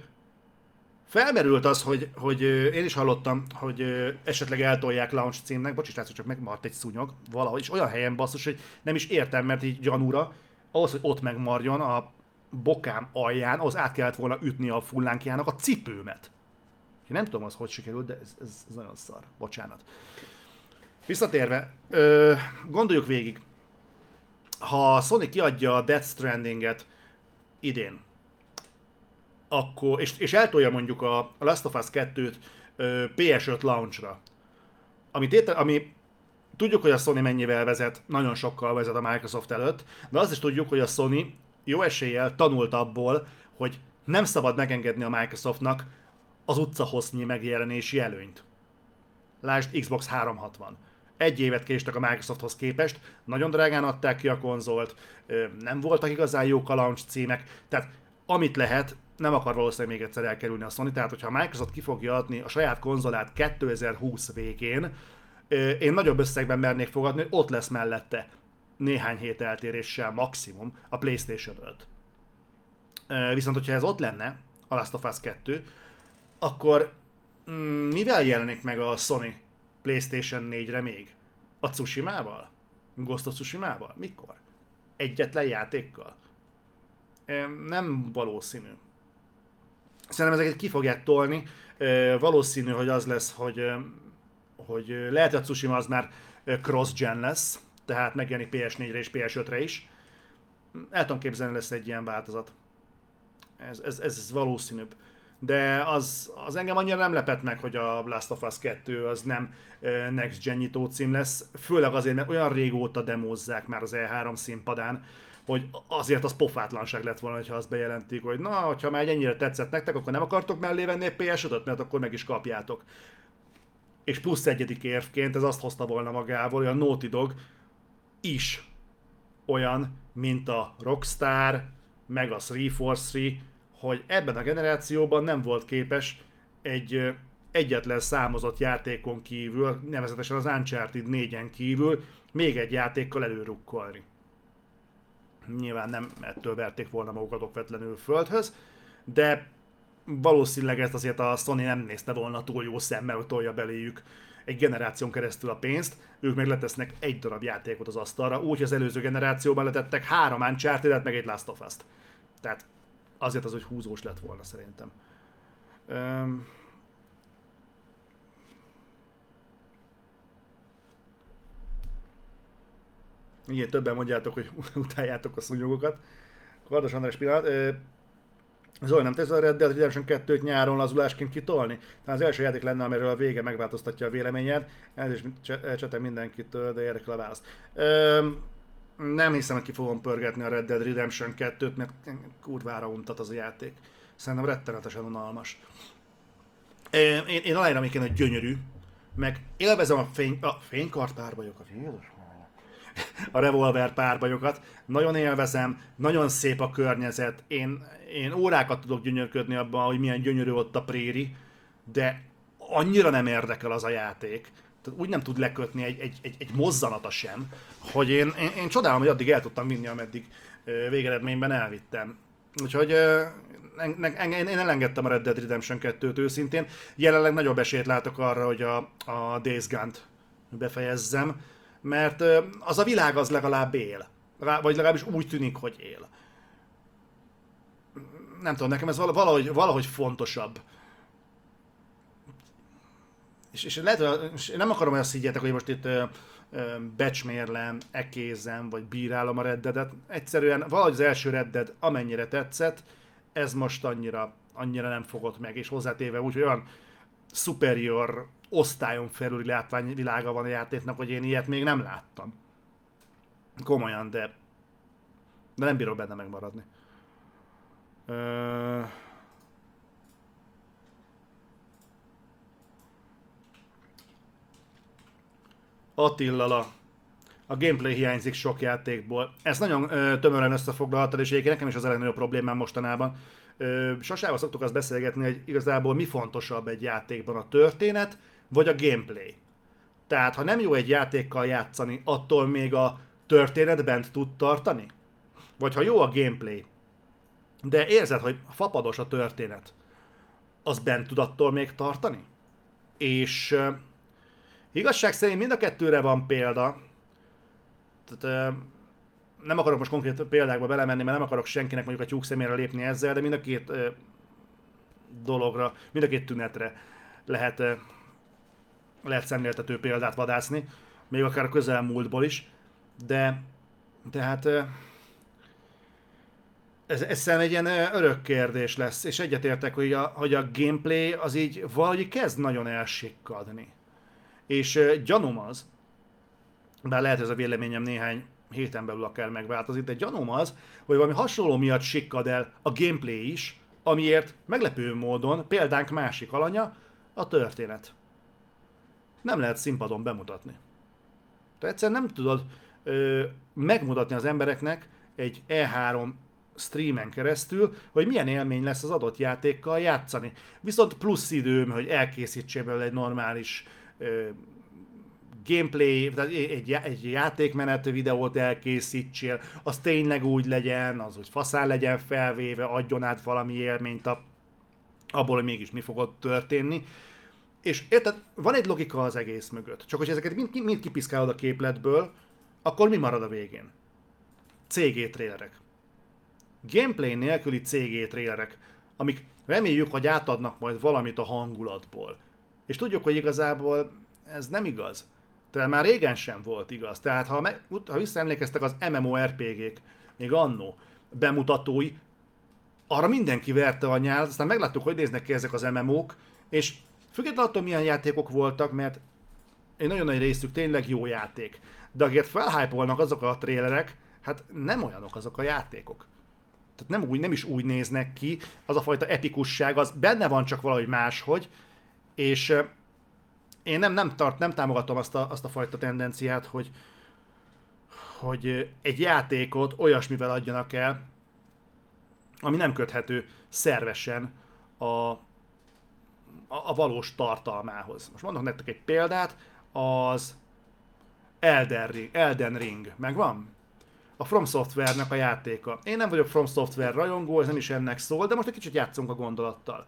Speaker 1: Felmerült az, hogy, hogy én is hallottam, hogy esetleg eltolják launch címnek, bocsi srácok, csak megmaradt egy szúnyog valahogy, és olyan helyen basszus, hogy nem is értem, mert így gyanúra, ahhoz, hogy ott megmarjon a bokám alján, az át kellett volna ütni a fullánkjának a cipőmet. Én nem tudom, az hogy sikerült, de ez, ez, ez nagyon szar. Bocsánat. Visszatérve, ö, gondoljuk végig. Ha Sony kiadja a Death Stranding-et idén, akkor, és, és eltolja mondjuk a Last of Us 2-t PS5 launchra, ami, tétel, ami tudjuk, hogy a Sony mennyivel vezet, nagyon sokkal vezet a Microsoft előtt, de azt is tudjuk, hogy a Sony jó eséllyel tanult abból, hogy nem szabad megengedni a Microsoftnak az utcahosznyi megjelenési előnyt. Lásd Xbox 360. Egy évet késtek a Microsofthoz képest, nagyon drágán adták ki a konzolt, nem voltak igazán jók a launch címek, tehát amit lehet, nem akar valószínűleg még egyszer elkerülni a Sony, tehát hogyha a Microsoft ki fogja adni a saját konzolát 2020 végén, én nagyobb összegben mernék fogadni, hogy ott lesz mellette néhány hét eltéréssel maximum a PlayStation 5. Viszont, hogyha ez ott lenne, a Last of Us 2, akkor mm, mivel jelenik meg a Sony PlayStation 4-re még? A Tsushima-val? Ghost of Tsushima-val? Mikor? Egyetlen játékkal? Nem valószínű. Szerintem ezeket ki fogják tolni. Valószínű, hogy az lesz, hogy, hogy lehet, hogy Tsushima az már cross-gen lesz, tehát megjelenik PS4-re és PS5-re is. El tudom képzelni, lesz egy ilyen változat. Ez, ez, ez valószínűbb. De az, az engem annyira nem lepett meg, hogy a Last of Us 2 az nem Next Gen nyitó cím lesz, főleg azért, mert olyan régóta demózzák már az E3 színpadán, hogy azért az pofátlanság lett volna, ha azt bejelentik, hogy na, hogyha már ennyire tetszett nektek, akkor nem akartok mellé venni egy ps mert akkor meg is kapjátok. és plusz egyedik érvként ez azt hozta volna magával, a Naughty Dog is olyan, mint a Rockstar, meg a 343, hogy ebben a generációban nem volt képes egy egyetlen számozott játékon kívül, nevezetesen az Uncharted 4-en kívül még egy játékkal előrukkolni. Nyilván nem ettől verték volna magukat okvetlenül földhöz, de valószínűleg ezt azért a Sony nem nézte volna túl jó szemmel, hogy tolja beléjük egy generáción keresztül a pénzt, ők meg letesznek egy darab játékot az asztalra, úgy az előző generációban letettek három uncharted meg egy Last of Us-t. Tehát azért az, hogy húzós lett volna szerintem. Öm... Igen, többen mondjátok, hogy (laughs) utáljátok a szúnyogokat. Kardos András pillanat. Zoli, nem tesz a Red Dead Redemption 2-t nyáron lazulásként kitolni? Talán az első játék lenne, amiről a vége megváltoztatja a véleményed. Ez is csetem mindenkitől, de érdekel a válasz. Öm, nem hiszem, hogy ki fogom pörgetni a Red Dead Redemption 2-t, mert kurvára untat az a játék. Szerintem rettenetesen unalmas. Én, én, aláírom én hogy gyönyörű, meg élvezem a, fény, a fénykart párbajokat. Jézus a revolver párbajokat. Nagyon élvezem, nagyon szép a környezet. Én, én órákat tudok gyönyörködni abban, hogy milyen gyönyörű ott a préri, de annyira nem érdekel az a játék. Tehát úgy nem tud lekötni egy, egy, egy, egy mozzanata sem, hogy én, én, én csodálom, hogy addig el tudtam vinni, ameddig végeredményben elvittem. Úgyhogy en, én elengedtem a Red Dead Redemption 2-t őszintén. Jelenleg nagyobb esélyt látok arra, hogy a, a Days Gone-t befejezzem mert az a világ az legalább él. Vagy legalábbis úgy tűnik, hogy él. Nem tudom, nekem ez valahogy, valahogy fontosabb. És, és lehet, és nem akarom, hogy azt higgyetek, hogy most itt becsmérlem, ekézem, vagy bírálom a reddedet. Egyszerűen valahogy az első redded amennyire tetszett, ez most annyira, annyira nem fogott meg, és hozzátéve úgy, hogy olyan superior osztályon felüli látványvilága van a játéknak, hogy én ilyet még nem láttam. Komolyan, de, de nem bírok benne megmaradni. Ö... Attila, a gameplay hiányzik sok játékból. Ezt nagyon ö, tömören összefoglaltad, és egyébként nekem is az a legnagyobb problémám mostanában. Sasával szoktuk azt beszélgetni, hogy igazából mi fontosabb egy játékban, a történet, vagy a gameplay. Tehát, ha nem jó egy játékkal játszani, attól még a történet bent tud tartani? Vagy ha jó a gameplay, de érzed, hogy fapados a történet, az bent tud attól még tartani? És uh, igazság szerint mind a kettőre van példa. Tehát, uh, nem akarok most konkrét példákba belemenni, mert nem akarok senkinek mondjuk a tyúk szemére lépni ezzel, de mind a két uh, dologra, mind a két tünetre lehet lehet szemléltető példát vadászni, még akár a közelmúltból is, de tehát ez, ez szerintem egy ilyen örök kérdés lesz, és egyetértek, hogy a, hogy a gameplay az így valahogy kezd nagyon elsikkadni. És gyanúm az, bár lehet ez a véleményem néhány héten belül akár megváltozik, de gyanúm az, hogy valami hasonló miatt sikkad el a gameplay is, amiért meglepő módon példánk másik alanya a történet nem lehet színpadon bemutatni. Te egyszerűen nem tudod ö, megmutatni az embereknek egy E3 streamen keresztül, hogy milyen élmény lesz az adott játékkal játszani. Viszont plusz időm, hogy elkészítsél belőle egy normális ö, gameplay, tehát egy, egy játékmenet videót elkészítsél, az tényleg úgy legyen, az hogy faszán legyen felvéve, adjon át valami élményt a, abból, hogy mégis mi fog ott történni. És érted, van egy logika az egész mögött. Csak hogy ezeket mind, mind kipiszkálod a képletből, akkor mi marad a végén? CG trailerek. Gameplay nélküli CG trailerek, amik reméljük, hogy átadnak majd valamit a hangulatból. És tudjuk, hogy igazából ez nem igaz. Tehát már régen sem volt igaz. Tehát ha, me, ha visszaemlékeztek az MMORPG-k, még annó bemutatói, arra mindenki verte a nyált, aztán megláttuk, hogy néznek ki ezek az MMO-k, és Függetlenül attól, milyen játékok voltak, mert egy nagyon nagy részük tényleg jó játék. De akiket felhypolnak azok a trélerek, hát nem olyanok azok a játékok. Tehát nem, úgy, nem is úgy néznek ki, az a fajta epikusság, az benne van csak valahogy máshogy, és én nem, nem, tart, nem támogatom azt a, azt a fajta tendenciát, hogy, hogy egy játékot olyasmivel adjanak el, ami nem köthető szervesen a, a, a valós tartalmához. Most mondok nektek egy példát, az Elden Ring, Elden Ring megvan? A From Software-nek a játéka. Én nem vagyok From Software rajongó, ez nem is ennek szól, de most egy kicsit játszunk a gondolattal.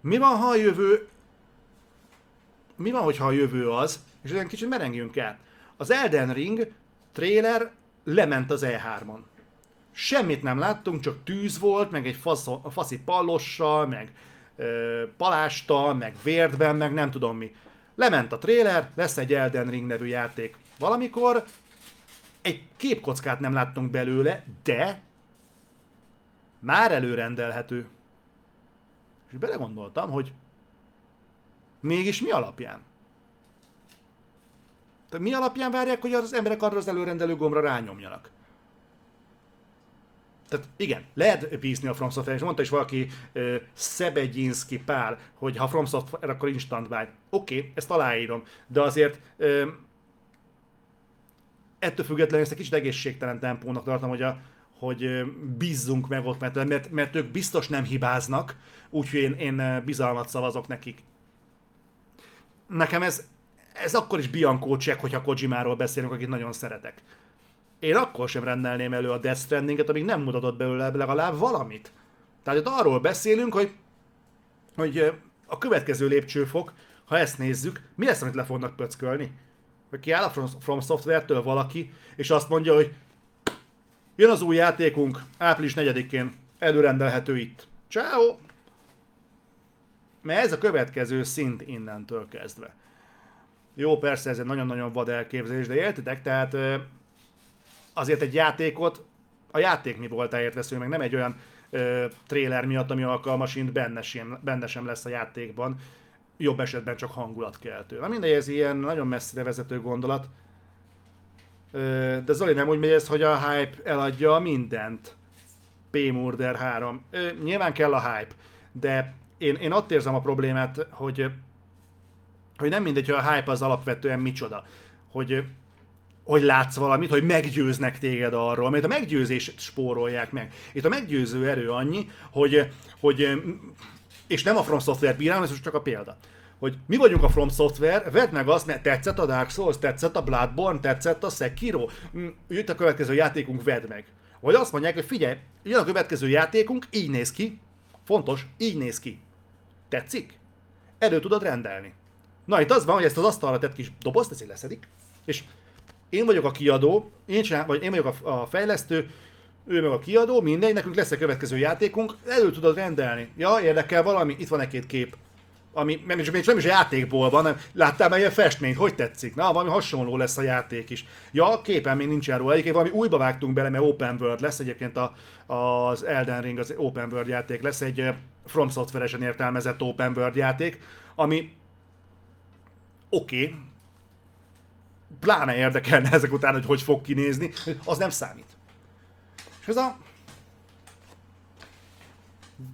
Speaker 1: Mi van, ha a jövő... Mi van, hogyha a jövő az, és egy kicsit merengjünk el. Az Elden Ring trailer lement az E3-on. Semmit nem láttunk, csak tűz volt, meg egy fasz, faszi pallossal, meg palásta, meg vértben, meg nem tudom mi. Lement a trailer, lesz egy Elden Ring nevű játék valamikor, egy képkockát nem láttunk belőle, de már előrendelhető. És belegondoltam, hogy mégis mi alapján? Tehát mi alapján várják, hogy az emberek arra az előrendelő gombra rányomjanak? Tehát igen, lehet bízni a From Software, és mondta is valaki uh, Szebegyinszki Pál, hogy ha From Software, akkor instant buy. Oké, okay, ezt aláírom, de azért uh, ettől függetlenül ezt egy kicsit egészségtelen tempónak tartom, hogy, a, hogy bízzunk meg ott, mert, mert, mert ők biztos nem hibáznak, úgyhogy én, én bizalmat szavazok nekik. Nekem ez, ez akkor is Bianco check, hogyha Kojimáról beszélünk, akit nagyon szeretek. Én akkor sem rendelném elő a Death Strandinget, amíg nem mutatott belőle legalább valamit. Tehát itt arról beszélünk, hogy, hogy a következő lépcsőfok, ha ezt nézzük, mi lesz, amit le fognak pöckölni? Hogy kiáll a From, From Software-től valaki, és azt mondja, hogy jön az új játékunk, április 4-én, előrendelhető itt. Ciao! Mert ez a következő szint innentől kezdve. Jó, persze ez egy nagyon-nagyon vad elképzelés, de értitek? Tehát azért egy játékot a játék mi voltáért veszünk, meg nem egy olyan ö, trailer miatt, ami alkalmas, mint benne sem, benne sem lesz a játékban. Jobb esetben csak hangulatkeltő. Na mindegy, ez ilyen nagyon messzire vezető gondolat. Ö, de Zoli nem úgy megy ez, hogy a hype eladja mindent. P-Murder 3. Ö, nyilván kell a hype, de én, én ott érzem a problémát, hogy, hogy nem mindegy, hogy a hype az alapvetően micsoda. Hogy hogy látsz valamit, hogy meggyőznek téged arról, mert a meggyőzést spórolják meg. Itt a meggyőző erő annyi, hogy, hogy és nem a From Software bírálom, ez csak a példa. Hogy mi vagyunk a From Software, vedd meg azt, mert tetszett a Dark Souls, tetszett a Bloodborne, tetszett a Sekiro, jött a következő játékunk, vedd meg. Vagy azt mondják, hogy figyelj, jön a következő játékunk, így néz ki, fontos, így néz ki. Tetszik? Elő tudod rendelni. Na itt az van, hogy ezt az asztalra tett kis dobozt, így leszedik, és én vagyok a kiadó, én, csinál, vagy én vagyok a, a fejlesztő, ő meg a kiadó, mindegy, nekünk lesz a következő játékunk, elő tudod rendelni. Ja, érdekel valami, itt van egy-két kép. Ami nem is, nem is a játékból van, hanem láttál már ilyen festményt, hogy tetszik? Na, valami hasonló lesz a játék is. Ja, képen még nincsen róla, egyébként valami újba vágtunk bele, mert Open World lesz, egyébként a, az Elden Ring az Open World játék lesz, egy From Software-esen értelmezett Open World játék, ami oké, okay, pláne érdekelne ezek után, hogy hogy fog kinézni, az nem számít. És ez a...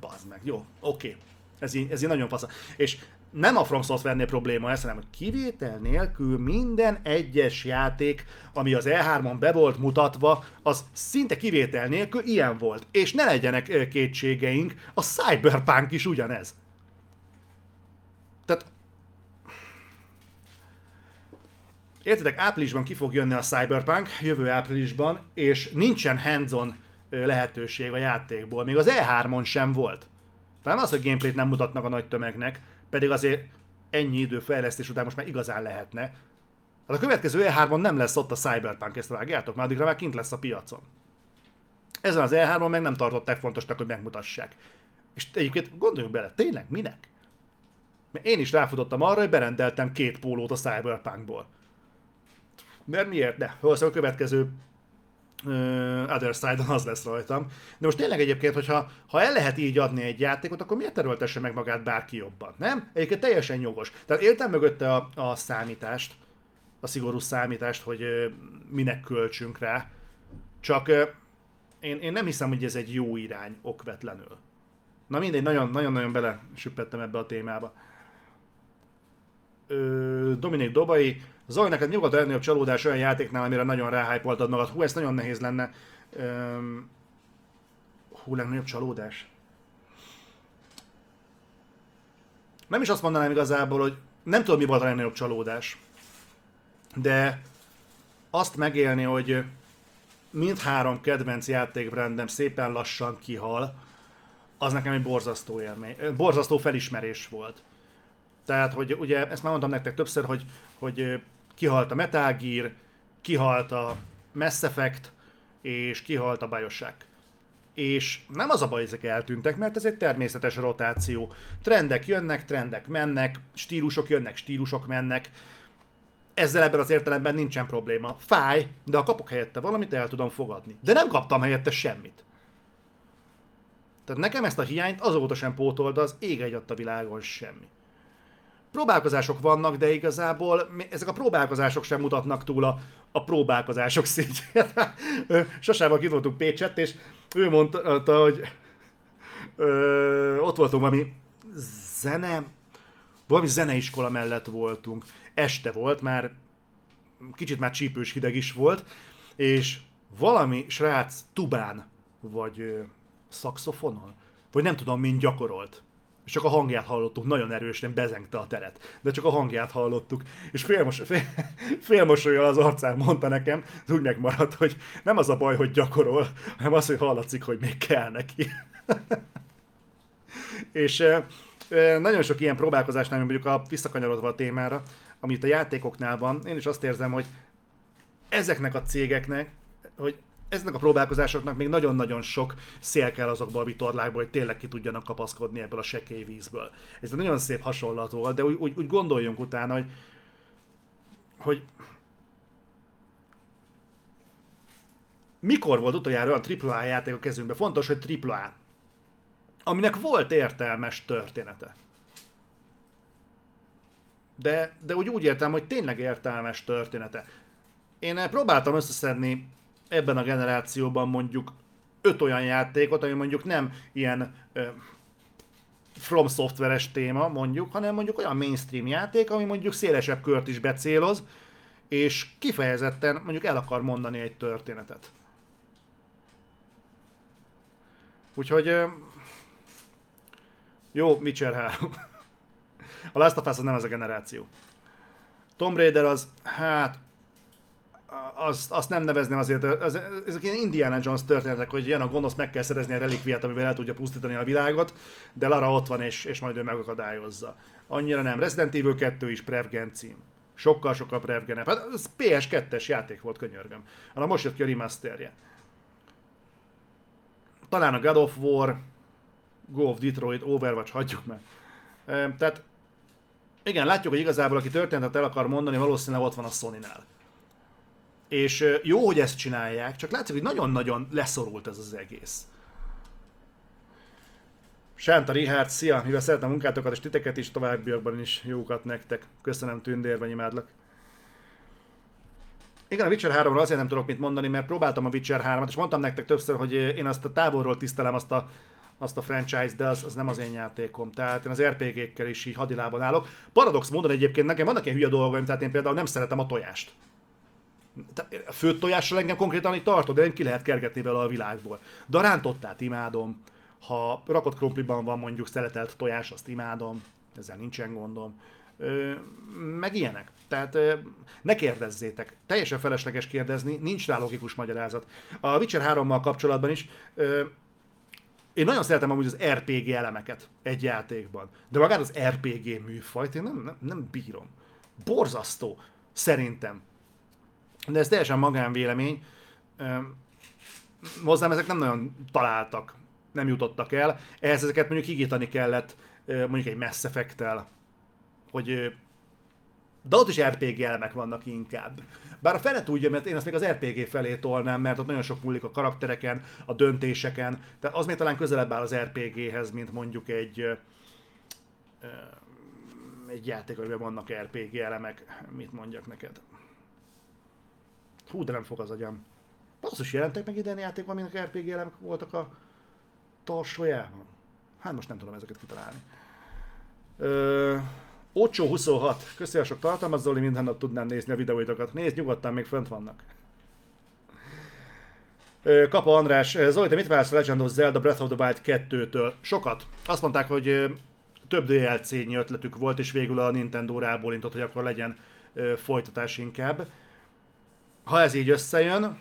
Speaker 1: Bazd meg, jó, oké. Okay. Ez így, ez így nagyon fasz. És nem a From Software-nél probléma ez, hanem kivétel nélkül minden egyes játék, ami az E3-on be volt mutatva, az szinte kivétel nélkül ilyen volt. És ne legyenek kétségeink, a Cyberpunk is ugyanez. Tehát Értitek, áprilisban ki fog jönni a Cyberpunk, jövő áprilisban, és nincsen hands-on lehetőség a játékból. Még az E3-on sem volt. Nem az, hogy gameplayt nem mutatnak a nagy tömegnek, pedig azért ennyi idő fejlesztés után most már igazán lehetne. Hát a következő E3-on nem lesz ott a Cyberpunk, ezt vágjátok, már addigra már kint lesz a piacon. Ezen az E3-on meg nem tartották fontosnak, hogy megmutassák. És egyébként gondoljunk bele, tényleg minek? Mert én is ráfutottam arra, hogy berendeltem két pólót a Cyberpunkból. Mert miért? De valószínűleg a következő uh, Other Side-on az lesz rajtam. De most tényleg egyébként, hogyha ha el lehet így adni egy játékot, akkor miért terültesse meg magát bárki jobban? Nem? Egyébként teljesen jogos. Tehát értem mögötte a, a számítást, a szigorú számítást, hogy uh, minek költsünk rá. Csak uh, én, én nem hiszem, hogy ez egy jó irány okvetlenül. Na mindegy, nagyon-nagyon bele süppettem ebbe a témába. Dominik Dobai. Zaj, neked nyugodt a legnagyobb csalódás olyan játéknál, amire nagyon ráhájpoltad magad. Hú, ez nagyon nehéz lenne. Ö, hú, legnagyobb csalódás. Nem is azt mondanám igazából, hogy nem tudom, mi volt a legnagyobb csalódás. De azt megélni, hogy mindhárom kedvenc játékbrandem szépen lassan kihal, az nekem egy borzasztó élmény, borzasztó felismerés volt. Tehát, hogy ugye, ezt már mondtam nektek többször, hogy, hogy kihalt a Metal Gear, kihalt a Mass Effect, és kihalt a Bioshock. És nem az a baj, ezek eltűntek, mert ez egy természetes rotáció. Trendek jönnek, trendek mennek, stílusok jönnek, stílusok mennek. Ezzel ebben az értelemben nincsen probléma. Fáj, de ha kapok helyette valamit, el tudom fogadni. De nem kaptam helyette semmit. Tehát nekem ezt a hiányt azóta sem pótolta az ég egy a világon semmi. Próbálkozások vannak, de igazából ezek a próbálkozások sem mutatnak túl a, a próbálkozások szintjét. (laughs) Sosával itt voltunk Pécset, és ő mondta, hogy ö, ott voltunk valami zene, valami zeneiskola mellett voltunk. Este volt, már kicsit már csípős hideg is volt, és valami srác tubán, vagy szakszofonon, vagy nem tudom, mint gyakorolt. És csak a hangját hallottuk, nagyon erősen bezengte a teret. De csak a hangját hallottuk. És félmos, fél, félmosolyal az arcán mondta nekem, ez úgy megmaradt, hogy nem az a baj, hogy gyakorol, hanem az, hogy hallatszik, hogy még kell neki. (laughs) és e, e, nagyon sok ilyen próbálkozásnál, mondjuk a visszakanyarodva a témára, amit a játékoknál van, én is azt érzem, hogy ezeknek a cégeknek, hogy ezeknek a próbálkozásoknak még nagyon-nagyon sok szél kell azokból a vitorlákból, hogy tényleg ki tudjanak kapaszkodni ebből a sekély vízből. Ez egy nagyon szép hasonlat volt, de úgy, úgy, úgy gondoljunk utána, hogy, hogy mikor volt utoljára olyan AAA játék a kezünkben? Fontos, hogy AAA. Aminek volt értelmes története. De, de úgy úgy értem, hogy tényleg értelmes története. Én próbáltam összeszedni ebben a generációban mondjuk öt olyan játékot, ami mondjuk nem ilyen ö, From Software-es téma mondjuk, hanem mondjuk olyan mainstream játék, ami mondjuk szélesebb kört is becéloz, és kifejezetten mondjuk el akar mondani egy történetet. Úgyhogy jó, Witcher 3. (laughs) A Last of Us az nem ez a generáció. Tomb Raider az, hát azt, azt nem nevezném azért, az, ezek ilyen Indiana Jones történetek, hogy ilyen a gonosz meg kell szerezni a relikviát, amivel el tudja pusztítani a világot, de Lara ott van, és, és majd ő megakadályozza. Annyira nem. Resident Evil 2 is Prevgen cím. Sokkal-sokkal Prevgenebb. Hát ez PS2-es játék volt, könyörgöm. Hanem most jött ki a remasterje. Talán a God of War, Go of Detroit, Overwatch, hagyjuk meg. Tehát igen, látjuk, hogy igazából aki történetet el akar mondani, valószínűleg ott van a Sony-nál. És jó, hogy ezt csinálják, csak látszik, hogy nagyon-nagyon leszorult ez az egész. Sánta Richard, szia! Mivel szeretem munkátokat és titeket is, továbbiakban is jókat nektek. Köszönöm tündérben, imádlak. Igen, a Witcher 3-ról azért nem tudok mit mondani, mert próbáltam a Witcher 3-at, és mondtam nektek többször, hogy én azt a távolról tisztelem azt a, azt a franchise, de az, az nem az én játékom. Tehát én az RPG-kkel is így hadilában állok. Paradox módon egyébként nekem vannak ilyen hülye dolgaim, tehát én például nem szeretem a tojást a főtt tojással engem konkrétan így tartod, de nem ki lehet kergetni vele a világból. De a rántottát imádom, ha rakott krumpliban van mondjuk szeletelt tojás, azt imádom, ezzel nincsen gondom. Ö, meg ilyenek. Tehát ö, ne kérdezzétek. Teljesen felesleges kérdezni, nincs rá logikus magyarázat. A Witcher 3-mal kapcsolatban is ö, én nagyon szeretem amúgy az RPG elemeket egy játékban, de magát az RPG műfajt én nem, nem, nem bírom. Borzasztó, szerintem de ez teljesen magánvélemény. Hozzám ezek nem nagyon találtak, nem jutottak el. Ehhez ezeket mondjuk higítani kellett mondjuk egy Mass effect hogy de ott is RPG elemek vannak inkább. Bár a fene tudja, mert én azt még az RPG felé tolnám, mert ott nagyon sok múlik a karaktereken, a döntéseken, tehát az még talán közelebb áll az RPG-hez, mint mondjuk egy egy játék, amiben vannak RPG elemek, mit mondjak neked. Hú, de nem fog az agyam. Basszus, jelentek meg idén játékban, aminek RPG elemek voltak a tarsójában. Hát most nem tudom ezeket kitalálni. Ö, Ocsó 26. Köszönöm sok tartalmat, Zoli, minden nap tudnám nézni a videóitokat. Nézd, nyugodtan, még fönt vannak. Ö, Kapa András, Zoli, te mit vársz a Legend of Zelda Breath of the Wild 2-től? Sokat. Azt mondták, hogy több DLC-nyi ötletük volt, és végül a Nintendo rábólintott, hogy akkor legyen folytatás inkább. Ha ez így összejön,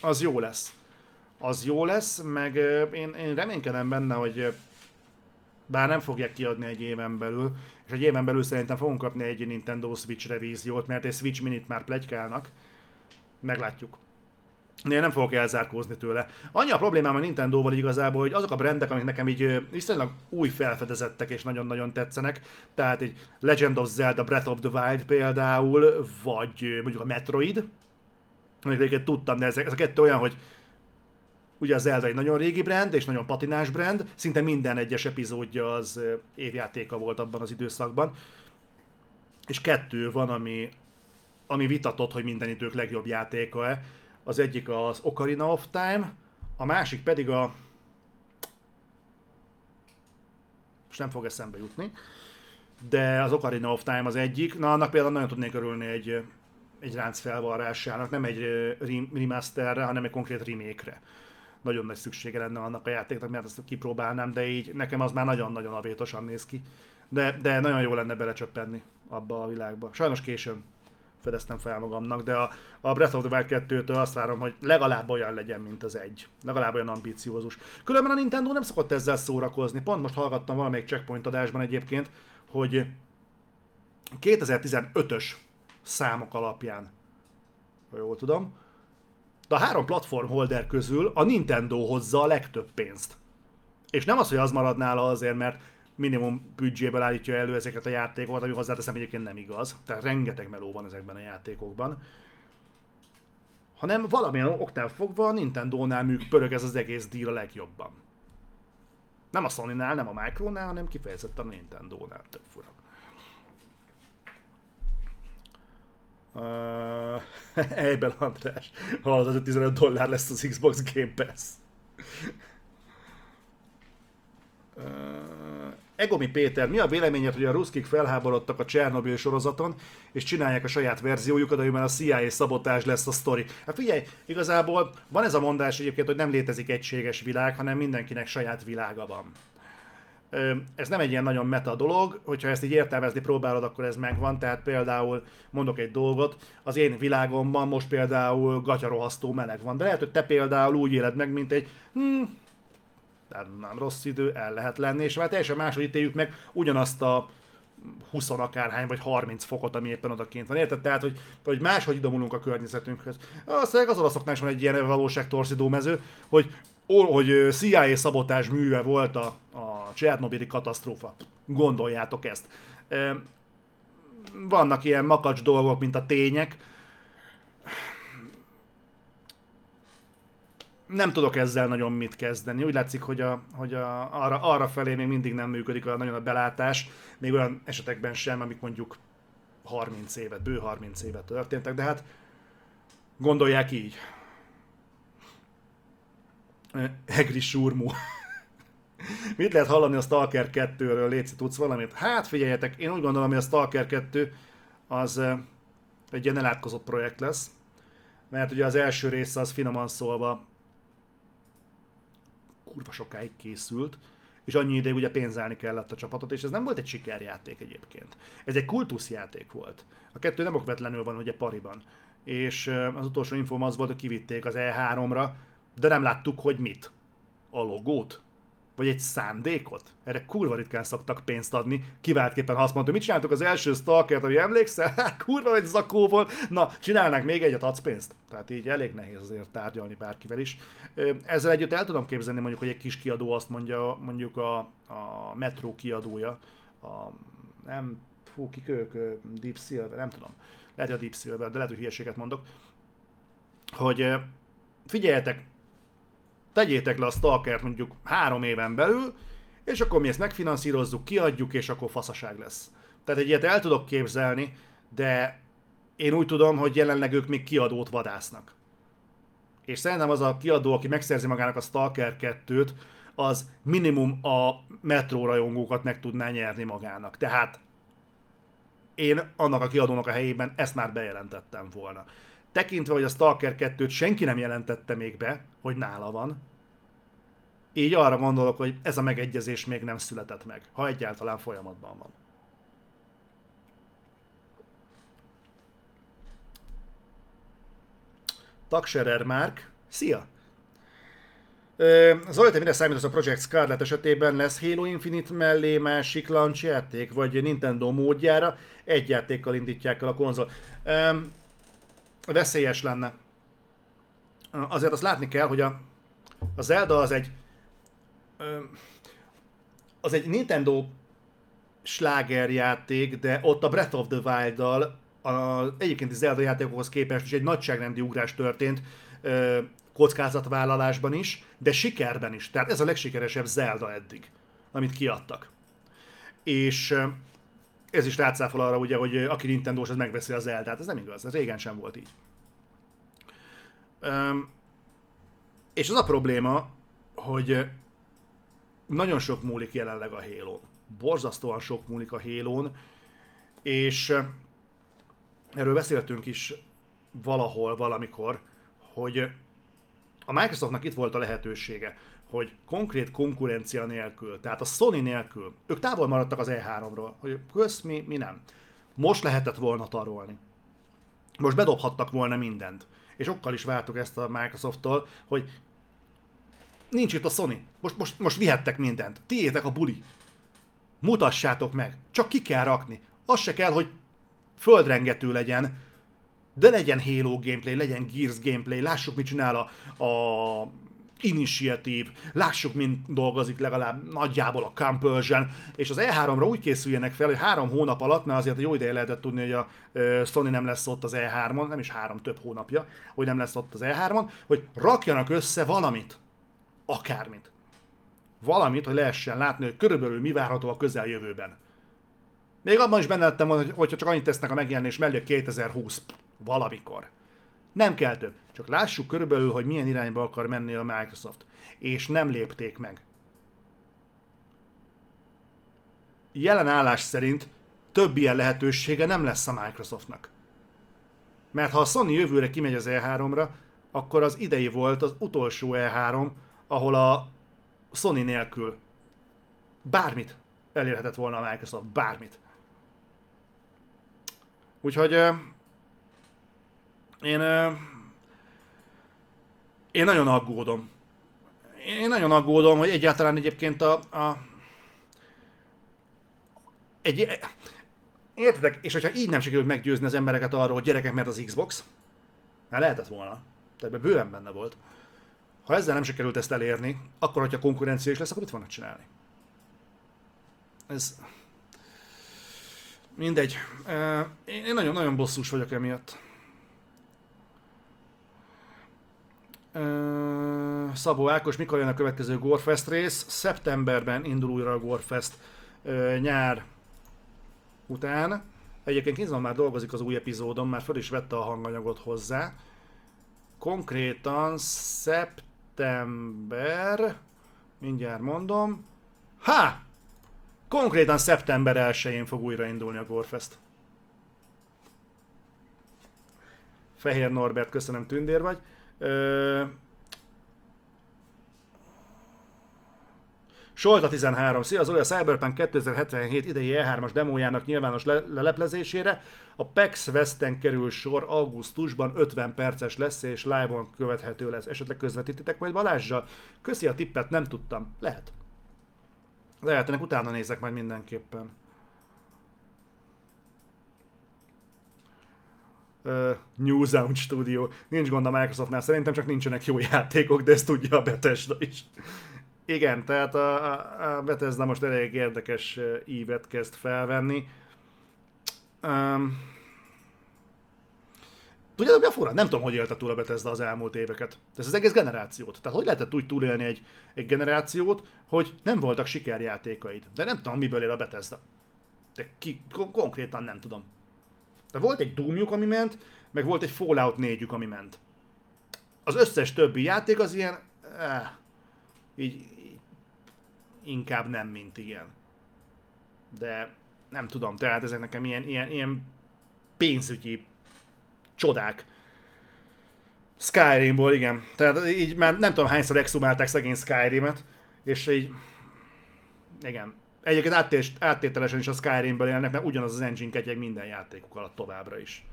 Speaker 1: az jó lesz. Az jó lesz, meg én, én reménykedem benne, hogy bár nem fogják kiadni egy éven belül, és egy éven belül szerintem fogunk kapni egy Nintendo Switch revíziót, mert egy Switch Minit már plegykálnak. Meglátjuk. Én nem fogok elzárkózni tőle. Annyi a problémám a Nintendo-val igazából, hogy azok a brandek, amik nekem így viszonylag új felfedezettek és nagyon-nagyon tetszenek, tehát egy Legend of Zelda Breath of the Wild például, vagy mondjuk a Metroid, amik egyébként tudtam, de ez, ez a kettő olyan, hogy ugye a Zelda egy nagyon régi brand, és nagyon patinás brand, szinte minden egyes epizódja az évjátéka volt abban az időszakban. És kettő van, ami, ami vitatott, hogy minden idők legjobb játéka-e. Az egyik az Ocarina of Time, a másik pedig a... Most nem fog eszembe jutni. De az Ocarina of Time az egyik. Na, annak például nagyon tudnék örülni egy, egy ránc felvarrásának, nem egy rem- remasterre, hanem egy konkrét remake-re. Nagyon nagy szüksége lenne annak a játéknak, mert ezt kipróbálnám, de így nekem az már nagyon-nagyon abétosan néz ki. De, de nagyon jó lenne belecsöppenni abba a világba. Sajnos későn fedeztem fel magamnak, de a, a Breath of the Wild 2-től azt várom, hogy legalább olyan legyen, mint az egy. Legalább olyan ambiciózus. Különben a Nintendo nem szokott ezzel szórakozni. Pont most hallgattam valamelyik checkpoint adásban egyébként, hogy 2015-ös számok alapján, ha jól tudom, de a három platform holder közül a Nintendo hozza a legtöbb pénzt. És nem az, hogy az marad nála azért, mert minimum büdzséből állítja elő ezeket a játékokat, ami hozzáteszem egyébként nem igaz. Tehát rengeteg meló van ezekben a játékokban. Hanem valamilyen oknál fogva a Nintendo-nál műk pörög ez az egész díl a legjobban. Nem a Sony-nál, nem a Micro-nál, hanem kifejezetten a Nintendo-nál. Tök fura. Uh, (laughs) Ejbel András. Hallod, az 15 dollár lesz az Xbox Game Pass. Egomi Péter, mi a véleményed, hogy a ruszkik felháborodtak a Csernobyl sorozaton, és csinálják a saját verziójukat, amiben a CIA szabotás lesz a sztori? Hát figyelj, igazából van ez a mondás egyébként, hogy nem létezik egységes világ, hanem mindenkinek saját világa van. Ez nem egy ilyen nagyon meta dolog, hogyha ezt így értelmezni próbálod, akkor ez megvan, tehát például mondok egy dolgot, az én világomban most például gatyarohasztó meleg van, de lehet, hogy te például úgy éled meg, mint egy hmm, tehát nem rossz idő, el lehet lenni, és már teljesen máshogy ítéljük meg ugyanazt a 20 akárhány vagy 30 fokot, ami éppen odakint van. Érted? Tehát, hogy, hogy máshogy idomulunk a környezetünkhöz. Aztán az olaszoknál is van egy ilyen valóságtorszidó mező, hogy, hogy CIA szabotás műve volt a, a Csernobili katasztrófa. Gondoljátok ezt. Vannak ilyen makacs dolgok, mint a tények, nem tudok ezzel nagyon mit kezdeni. Úgy látszik, hogy, a, hogy a, arra, arra felé még mindig nem működik olyan nagyon a belátás, még olyan esetekben sem, amik mondjuk 30 évet, bő 30 évet történtek, de hát gondolják így. Egri Surmú. (laughs) Mit lehet hallani a Stalker 2-ről, Léci, tudsz valamit? Hát figyeljetek, én úgy gondolom, hogy a Stalker 2 az egy ilyen elátkozott projekt lesz, mert ugye az első része az finoman szólva kurva sokáig készült, és annyi ideig ugye pénzelni kellett a csapatot, és ez nem volt egy sikerjáték egyébként. Ez egy kultuszjáték volt. A kettő nem okvetlenül van ugye pariban. És az utolsó infóm az volt, hogy kivitték az E3-ra, de nem láttuk, hogy mit. A logót? Vagy egy szándékot? Erre kurva ritkán szoktak pénzt adni, kiváltképpen ha azt mondta, mit csináltuk az első Stalkert, ami emlékszel? (laughs) Hát kurva egy zakó volt. Na, csinálnánk még egyet, adsz pénzt. Tehát így elég nehéz azért tárgyalni bárkivel is. Ezzel együtt el tudom képzelni mondjuk, hogy egy kis kiadó azt mondja, mondjuk a, a Metro kiadója, a, nem, fú, kik ők, Ö, Deep Silver, nem tudom. Lehet, hogy a Deep Silver, de lehet, hogy hülyeséget mondok. Hogy figyeljetek, tegyétek le a Stalkert mondjuk három éven belül, és akkor mi ezt megfinanszírozzuk, kiadjuk, és akkor faszaság lesz. Tehát egy ilyet el tudok képzelni, de én úgy tudom, hogy jelenleg ők még kiadót vadásznak. És szerintem az a kiadó, aki megszerzi magának a Stalker 2-t, az minimum a metró rajongókat meg tudná nyerni magának. Tehát én annak a kiadónak a helyében ezt már bejelentettem volna. Tekintve, hogy a Stalker 2-t senki nem jelentette még be, hogy nála van, így arra gondolok, hogy ez a megegyezés még nem született meg, ha egyáltalán folyamatban van. Takserer Márk, szia! Zoli, te mire számítasz a Project Scarlet esetében? Lesz Halo Infinite mellé másik launch játék, vagy Nintendo módjára egy játékkal indítják el a konzol? Um, veszélyes lenne. Azért azt látni kell, hogy a, a Zelda az egy az egy Nintendo slágerjáték, de ott a Breath of the Wild-dal az egyébként Zelda játékokhoz képest is egy nagyságrendi ugrás történt kockázatvállalásban is, de sikerben is. Tehát ez a legsikeresebb Zelda eddig, amit kiadtak. És ez is rátszáfol arra, ugye, hogy aki nintendo az megveszi a Zelda-t. Ez nem igaz, ez régen sem volt így. És az a probléma, hogy nagyon sok múlik jelenleg a halo Borzasztóan sok múlik a halo és erről beszéltünk is valahol, valamikor, hogy a Microsoftnak itt volt a lehetősége, hogy konkrét konkurencia nélkül, tehát a Sony nélkül, ők távol maradtak az E3-ról, hogy kösz, mi, mi nem. Most lehetett volna tarolni. Most bedobhattak volna mindent. És okkal is vártuk ezt a Microsofttól, hogy nincs itt a Sony. Most, most, most vihettek mindent. Tiétek a buli. Mutassátok meg. Csak ki kell rakni. Az se kell, hogy földrengető legyen, de legyen Halo gameplay, legyen Gears gameplay, lássuk, mit csinál a, a Initiative, lássuk, mint dolgozik legalább nagyjából a Compulsion, és az E3-ra úgy készüljenek fel, hogy három hónap alatt, mert azért jó ideje lehetett tudni, hogy a Sony nem lesz ott az E3-on, nem is három, több hónapja, hogy nem lesz ott az E3-on, hogy rakjanak össze valamit, akármit. Valamit, hogy lehessen látni, hogy körülbelül mi várható a közeljövőben. Még abban is benne lettem volna, hogyha csak annyit tesznek a megjelenés mellé 2020 valamikor. Nem kell több. Csak lássuk körülbelül, hogy milyen irányba akar menni a Microsoft. És nem lépték meg. Jelen állás szerint több ilyen lehetősége nem lesz a Microsoftnak. Mert ha a Sony jövőre kimegy az E3-ra, akkor az idei volt az utolsó E3, ahol a Sony nélkül bármit elérhetett volna a Microsoft, bármit. Úgyhogy én, én nagyon aggódom. Én nagyon aggódom, hogy egyáltalán egyébként a, a egy, értedek, és hogyha így nem sikerült meggyőzni az embereket arról, hogy gyerekek, mert az Xbox, már lehetett volna, tehát bőven benne volt. Ha ezzel nem sikerült ezt elérni, akkor, hogyha konkurencia is lesz, akkor itt vannak csinálni. Ez... Mindegy. Én nagyon-nagyon bosszús vagyok emiatt. Szabó Ákos, mikor jön a következő Gorefest rész? Szeptemberben indul újra a Gorefest nyár után. Egyébként Kinzman már dolgozik az új epizódon, már fel is vette a hanganyagot hozzá. Konkrétan szeptember, mindjárt mondom, ha! Konkrétan szeptember 1-én fog újraindulni a Gorefest. Fehér Norbert, köszönöm, tündér vagy. Solta 13. Szia, Zoli, a Cyberpunk 2077 idei E3-as demójának nyilvános le- leleplezésére a PEX Westen kerül sor augusztusban 50 perces lesz és live-on követhető lesz. Esetleg közvetítitek majd Balázsjal? Köszi a tippet, nem tudtam. Lehet. Lehet, ennek utána nézek majd mindenképpen. Uh, New Sound Studio. Nincs gond a Microsoftnál, szerintem csak nincsenek jó játékok, de ezt tudja a Bethesda is. Igen, tehát a, a Bethesda most elég érdekes ívet kezd felvenni. Um, Tudjátok, mi a fura? Nem tudom, hogy élte túl a Bethesda az elmúlt éveket. Ez az egész generációt. Tehát hogy lehetett úgy túlélni egy, egy generációt, hogy nem voltak sikerjátékaid. De nem tudom, miből él a Bethesda. De ki, konkrétan nem tudom. De volt egy Doomjuk, ami ment, meg volt egy Fallout 4 ami ment. Az összes többi játék az ilyen... Eh, így, így inkább nem, mint igen. De nem tudom, tehát ezek nekem ilyen, ilyen, ilyen pénzügyi csodák. Skyrimból, igen. Tehát így már nem tudom hányszor exhumálták szegény Skyrimet, és így, igen. Egyébként áttés, áttételesen is a Skyrimből élnek, mert ugyanaz az engine ketyeg minden játékuk alatt továbbra is.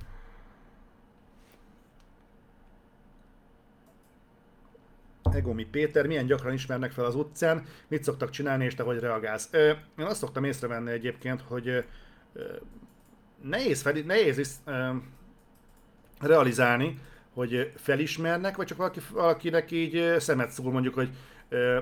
Speaker 1: Egomi Péter, milyen gyakran ismernek fel az utcán, mit szoktak csinálni, és te hogy reagálsz? Ö, én azt szoktam észrevenni egyébként, hogy ö, nehéz, fel, nehéz is, ö, realizálni, hogy felismernek, vagy csak valaki, valakinek így szemet szúr mondjuk, hogy ö,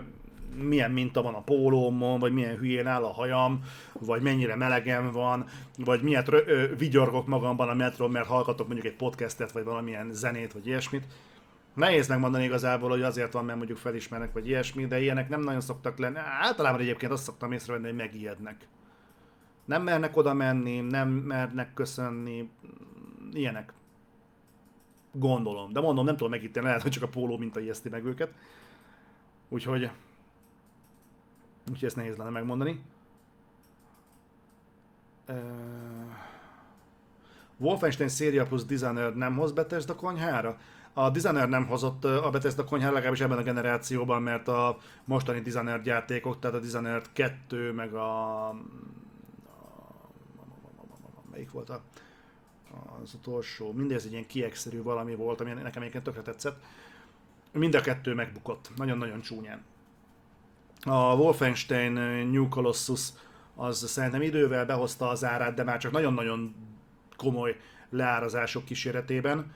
Speaker 1: milyen minta van a pólómon, vagy milyen hülyén áll a hajam, vagy mennyire melegem van, vagy miért rö- ö, vigyorgok magamban a metrón, mert hallgatok mondjuk egy podcastet, vagy valamilyen zenét, vagy ilyesmit. Nehéz megmondani igazából, hogy azért van, mert mondjuk felismernek, vagy ilyesmi, de ilyenek nem nagyon szoktak lenni. Általában egyébként azt szoktam észrevenni, hogy megijednek. Nem mernek oda menni, nem mernek köszönni, ilyenek. Gondolom. De mondom, nem tudom megítélni, lehet, hogy csak a póló minta ijeszti meg őket. Úgyhogy... Úgyhogy ezt nehéz lenne megmondani. Uh... Wolfenstein széria plusz Dishonored nem hoz Bethesda konyhára? A Dishonored nem hozott a Bethesda konyhára legalábbis ebben a generációban, mert a mostani Dishonored játékok, tehát a Dishonored 2, meg a... a... Melyik volt a az utolsó, mindez egy ilyen kiegszerű valami volt, ami nekem egyébként tökre tetszett. Mind a kettő megbukott, nagyon-nagyon csúnyán. A Wolfenstein New Colossus az szerintem idővel behozta az árát, de már csak nagyon-nagyon komoly leárazások kíséretében.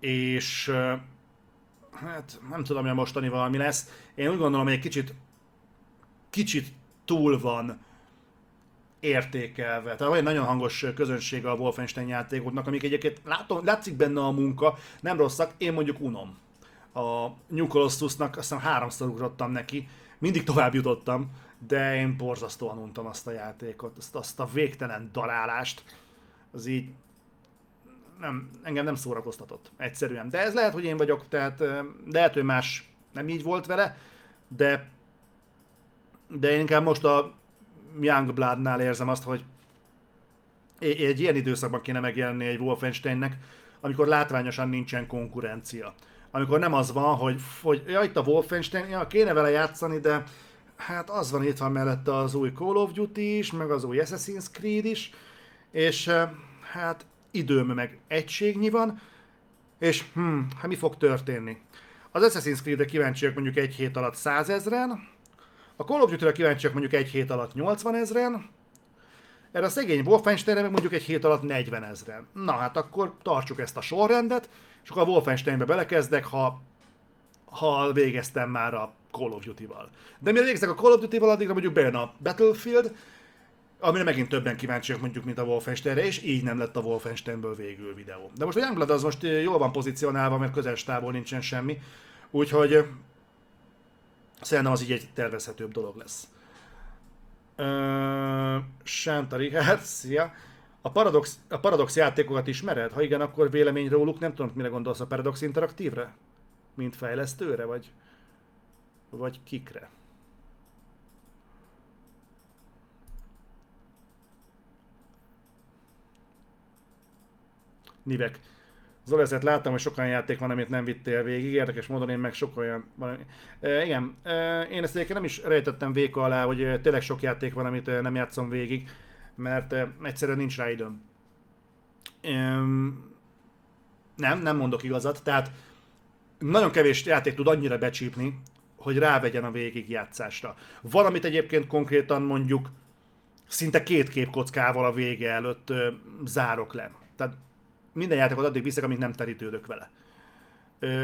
Speaker 1: És hát nem tudom, hogy a mostani valami lesz. Én úgy gondolom, hogy egy kicsit kicsit túl van értékelve. Tehát egy nagyon hangos közönsége a Wolfenstein játékoknak, amik egyébként látom, látszik benne a munka, nem rosszak, én mondjuk unom. A New Colossusnak azt hiszem háromszor ugrottam neki, mindig tovább jutottam, de én borzasztóan untam azt a játékot, azt, azt a végtelen darálást, az így nem, engem nem szórakoztatott, egyszerűen. De ez lehet, hogy én vagyok, tehát lehet, hogy más nem így volt vele, de de én inkább most a Youngbloodnál érzem azt, hogy egy ilyen időszakban kéne megjelenni egy Wolfensteinnek, amikor látványosan nincsen konkurencia. Amikor nem az van, hogy, hogy ja, itt a Wolfenstein, ja, kéne vele játszani, de hát az van itt van mellette az új Call of Duty is, meg az új Assassin's Creed is, és hát időm meg egységnyi van, és hm, hát mi fog történni? Az Assassin's Creed-re kíváncsiak mondjuk egy hét alatt százezren, a Call of Duty-ra kíváncsiak mondjuk egy hét alatt 80 ezren, erre a szegény Wolfensteinre meg mondjuk egy hét alatt 40 ezren. Na hát akkor tartsuk ezt a sorrendet, és akkor a Wolfensteinbe belekezdek, ha, ha végeztem már a Call of Duty-val. De mire végeztek a Call of Duty-val, addigra mondjuk bejön a Battlefield, amire megint többen kíváncsiak mondjuk, mint a Wolfensteinre, és így nem lett a Wolfensteinből végül videó. De most a Youngblood az most jól van pozícionálva, mert közel távol nincsen semmi, úgyhogy Szerintem az így egy tervezhetőbb dolog lesz. Uh, Sánta Richard, szia! A Paradox, a Paradox játékokat ismered? Ha igen, akkor vélemény róluk, nem tudom, mire gondolsz a Paradox Interaktívre? Mint fejlesztőre, vagy, vagy kikre? Nivek. Zoli, láttam, hogy sokan játék van, amit nem vittél végig. Érdekes módon én meg sok olyan... E, igen, e, én ezt egyébként nem is rejtettem véka alá, hogy tényleg sok játék van, amit nem játszom végig, mert egyszerűen nincs rá időm. Nem, nem mondok igazat, tehát nagyon kevés játék tud annyira becsípni, hogy rávegyen a végigjátszásra. Valamit egyébként konkrétan mondjuk szinte két képkockával a vége előtt ö, zárok le. Tehát minden játékot addig viszek, amíg nem terítődök vele.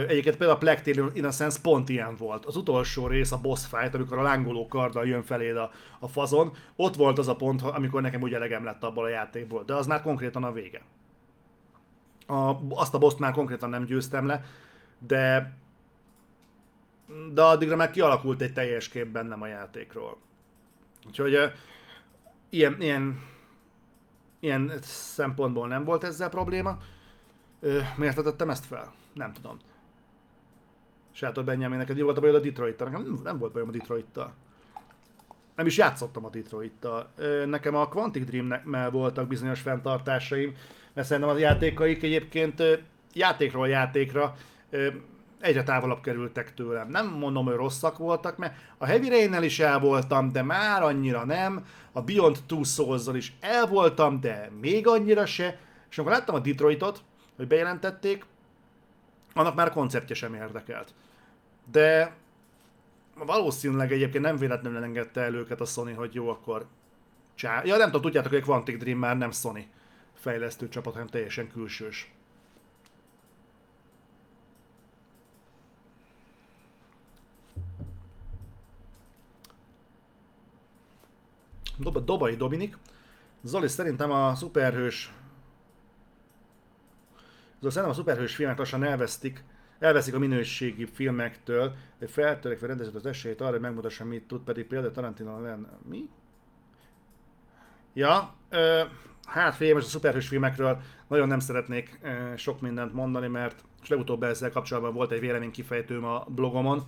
Speaker 1: Egyébként például a Tale Innocence pont ilyen volt. Az utolsó rész, a boss fight, amikor a lángoló karddal jön feléd a, a fazon, ott volt az a pont, amikor nekem ugye elegem lett abból a játékból, de az már konkrétan a vége. A, azt a boss már konkrétan nem győztem le, de de addigra már kialakult egy teljes kép bennem a játékról. Úgyhogy uh, ilyen, ilyen Ilyen szempontból nem volt ezzel probléma. Ö, miért tettem ezt fel? Nem tudom. Sátor Benjamin, neked volt a bajod a Detroit-tal? Nekem nem, nem volt bajom a Detroit-tal. nem is játszottam a Detroit-tal. Ö, Nekem a Quantic Dream-mel voltak bizonyos fenntartásaim, mert szerintem a játékaik egyébként játékról játékra egyre távolabb kerültek tőlem. Nem mondom, hogy rosszak voltak, mert a Heavy rain is el voltam, de már annyira nem. A Beyond Two souls is el voltam, de még annyira se. És amikor láttam a Detroitot, hogy bejelentették, annak már a konceptje sem érdekelt. De valószínűleg egyébként nem véletlenül engedte el őket a Sony, hogy jó, akkor csá... Ja, nem tudom, tudjátok, hogy a Quantic Dream már nem Sony fejlesztő csapat, hanem teljesen külsős. Dob- Dobai Dominik. Zoli, szerintem a szuperhős... Zoli, szerintem a szuperhős filmek lassan elvesztik, elveszik a minőségi filmektől, de feltörekve rendezett az esélyt arra, hogy megmutassa, mit tud, pedig például Tarantino lenne. Mi? Ja, ö, hát figyelj, most a szuperhős filmekről nagyon nem szeretnék ö, sok mindent mondani, mert és legutóbb ezzel kapcsolatban volt egy véleménykifejtőm a blogomon,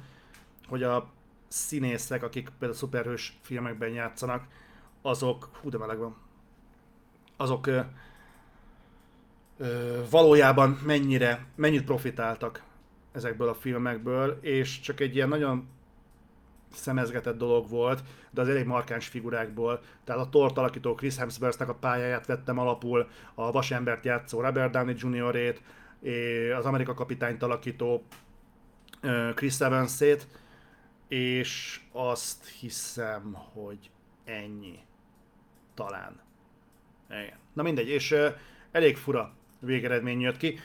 Speaker 1: hogy a színészek, akik például szuperhős filmekben játszanak, azok, hú de meleg van, azok valójában mennyire, mennyit profitáltak ezekből a filmekből, és csak egy ilyen nagyon szemezgetett dolog volt, de az elég markáns figurákból. Tehát a tort alakító Chris Hemsworthnek a pályáját vettem alapul, a vasembert játszó Robert Downey Jr.-ét, az Amerika kapitányt alakító Chris Evans-ét, és azt hiszem, hogy ennyi. Talán. Igen. Na mindegy, és elég fura végeredmény jött ki.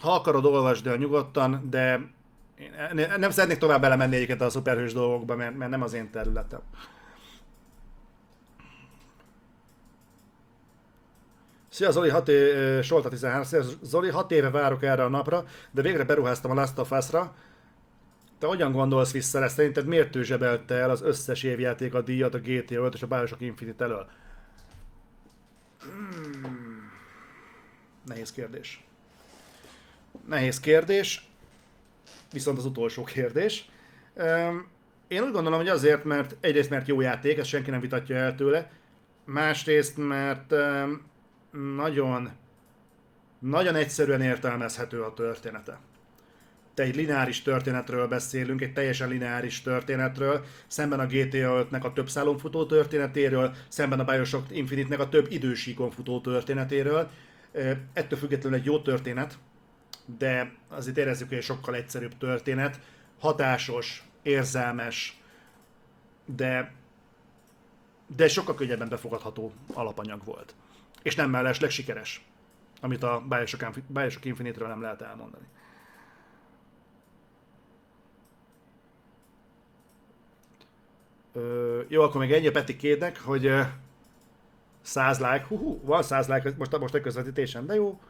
Speaker 1: Ha akarod, olvasd el nyugodtan, de ne- nem szeretnék tovább belemenni egyiket a szuperhős dolgokba, mert, mert nem az én területem. Szia Zoli, 6 é- Solta 13, Szia Zoli, 6 éve várok erre a napra, de végre beruháztam a Last of Us-ra. Te hogyan gondolsz vissza rá? Szerinted miért tőzsebelte el az összes évjáték a díjat a GTA 5 és a Bioshock Infinite elől? Hmm. Nehéz kérdés. Nehéz kérdés, viszont az utolsó kérdés. Én úgy gondolom, hogy azért, mert egyrészt mert jó játék, ezt senki nem vitatja el tőle, másrészt mert nagyon, nagyon egyszerűen értelmezhető a története. Te egy lineáris történetről beszélünk, egy teljesen lineáris történetről, szemben a GTA 5-nek a több szálon futó történetéről, szemben a Bioshock Infinite-nek a több idősíkon futó történetéről. Ettől függetlenül egy jó történet, de azért érezzük, hogy egy sokkal egyszerűbb történet, hatásos, érzelmes, de, de sokkal könnyebben befogadható alapanyag volt. És nem mellesleg sikeres, amit a Bioshock, Bioshock Infinite-ről nem lehet elmondani. Ö, jó, akkor még ennyi a Peti kédnek, hogy 100 like, hú, hú, van 100 like most, most egy közvetítésen, de jó.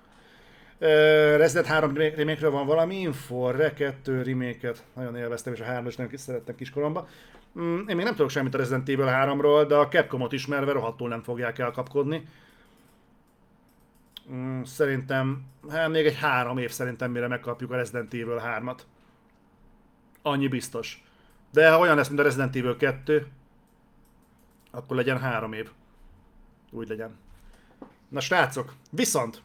Speaker 1: Ö, Resident 3 remake van valami info, Re 2 remake nagyon élveztem, és a 3 nagyon kis szerettem kiskoromban. Mm, Én még nem tudok semmit a Resident Evil 3-ról, de a Capcomot ismerve rohadtul nem fogják elkapkodni. Mm, Szerintem, hát még egy három év szerintem, mire megkapjuk a Resident Evil 3-at. Annyi biztos. De ha olyan lesz, mint a Resident Evil 2, akkor legyen három év. Úgy legyen. Na srácok, viszont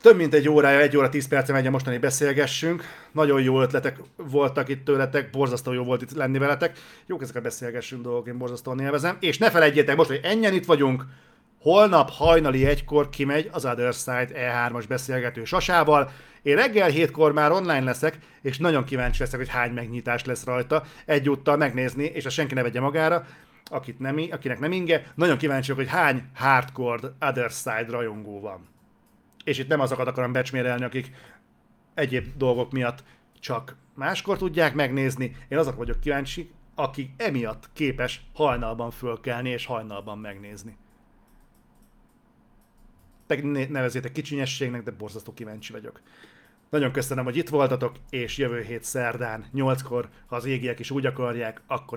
Speaker 1: több mint egy órája, egy óra, tíz perce megy a mostani beszélgessünk. Nagyon jó ötletek voltak itt tőletek, borzasztó jó volt itt lenni veletek. Jók ezek a beszélgessünk dolgok, én borzasztóan élvezem. És ne felejtjétek most, hogy ennyien itt vagyunk, holnap hajnali egykor kimegy az Other Side E3-as beszélgető sasával. Én reggel hétkor már online leszek, és nagyon kíváncsi leszek, hogy hány megnyitás lesz rajta. Egyúttal megnézni, és a senki ne vegye magára, akit nem, akinek nem inge. Nagyon kíváncsi vagyok, hogy hány hardcore Other Side rajongó van és itt nem azokat akarom becsmérelni, akik egyéb dolgok miatt csak máskor tudják megnézni. Én azok vagyok kíváncsi, aki emiatt képes hajnalban fölkelni és hajnalban megnézni. Te ne- nevezzétek kicsinyességnek, de borzasztó kíváncsi vagyok. Nagyon köszönöm, hogy itt voltatok, és jövő hét szerdán, 8-kor, ha az égiek is úgy akarják, akkor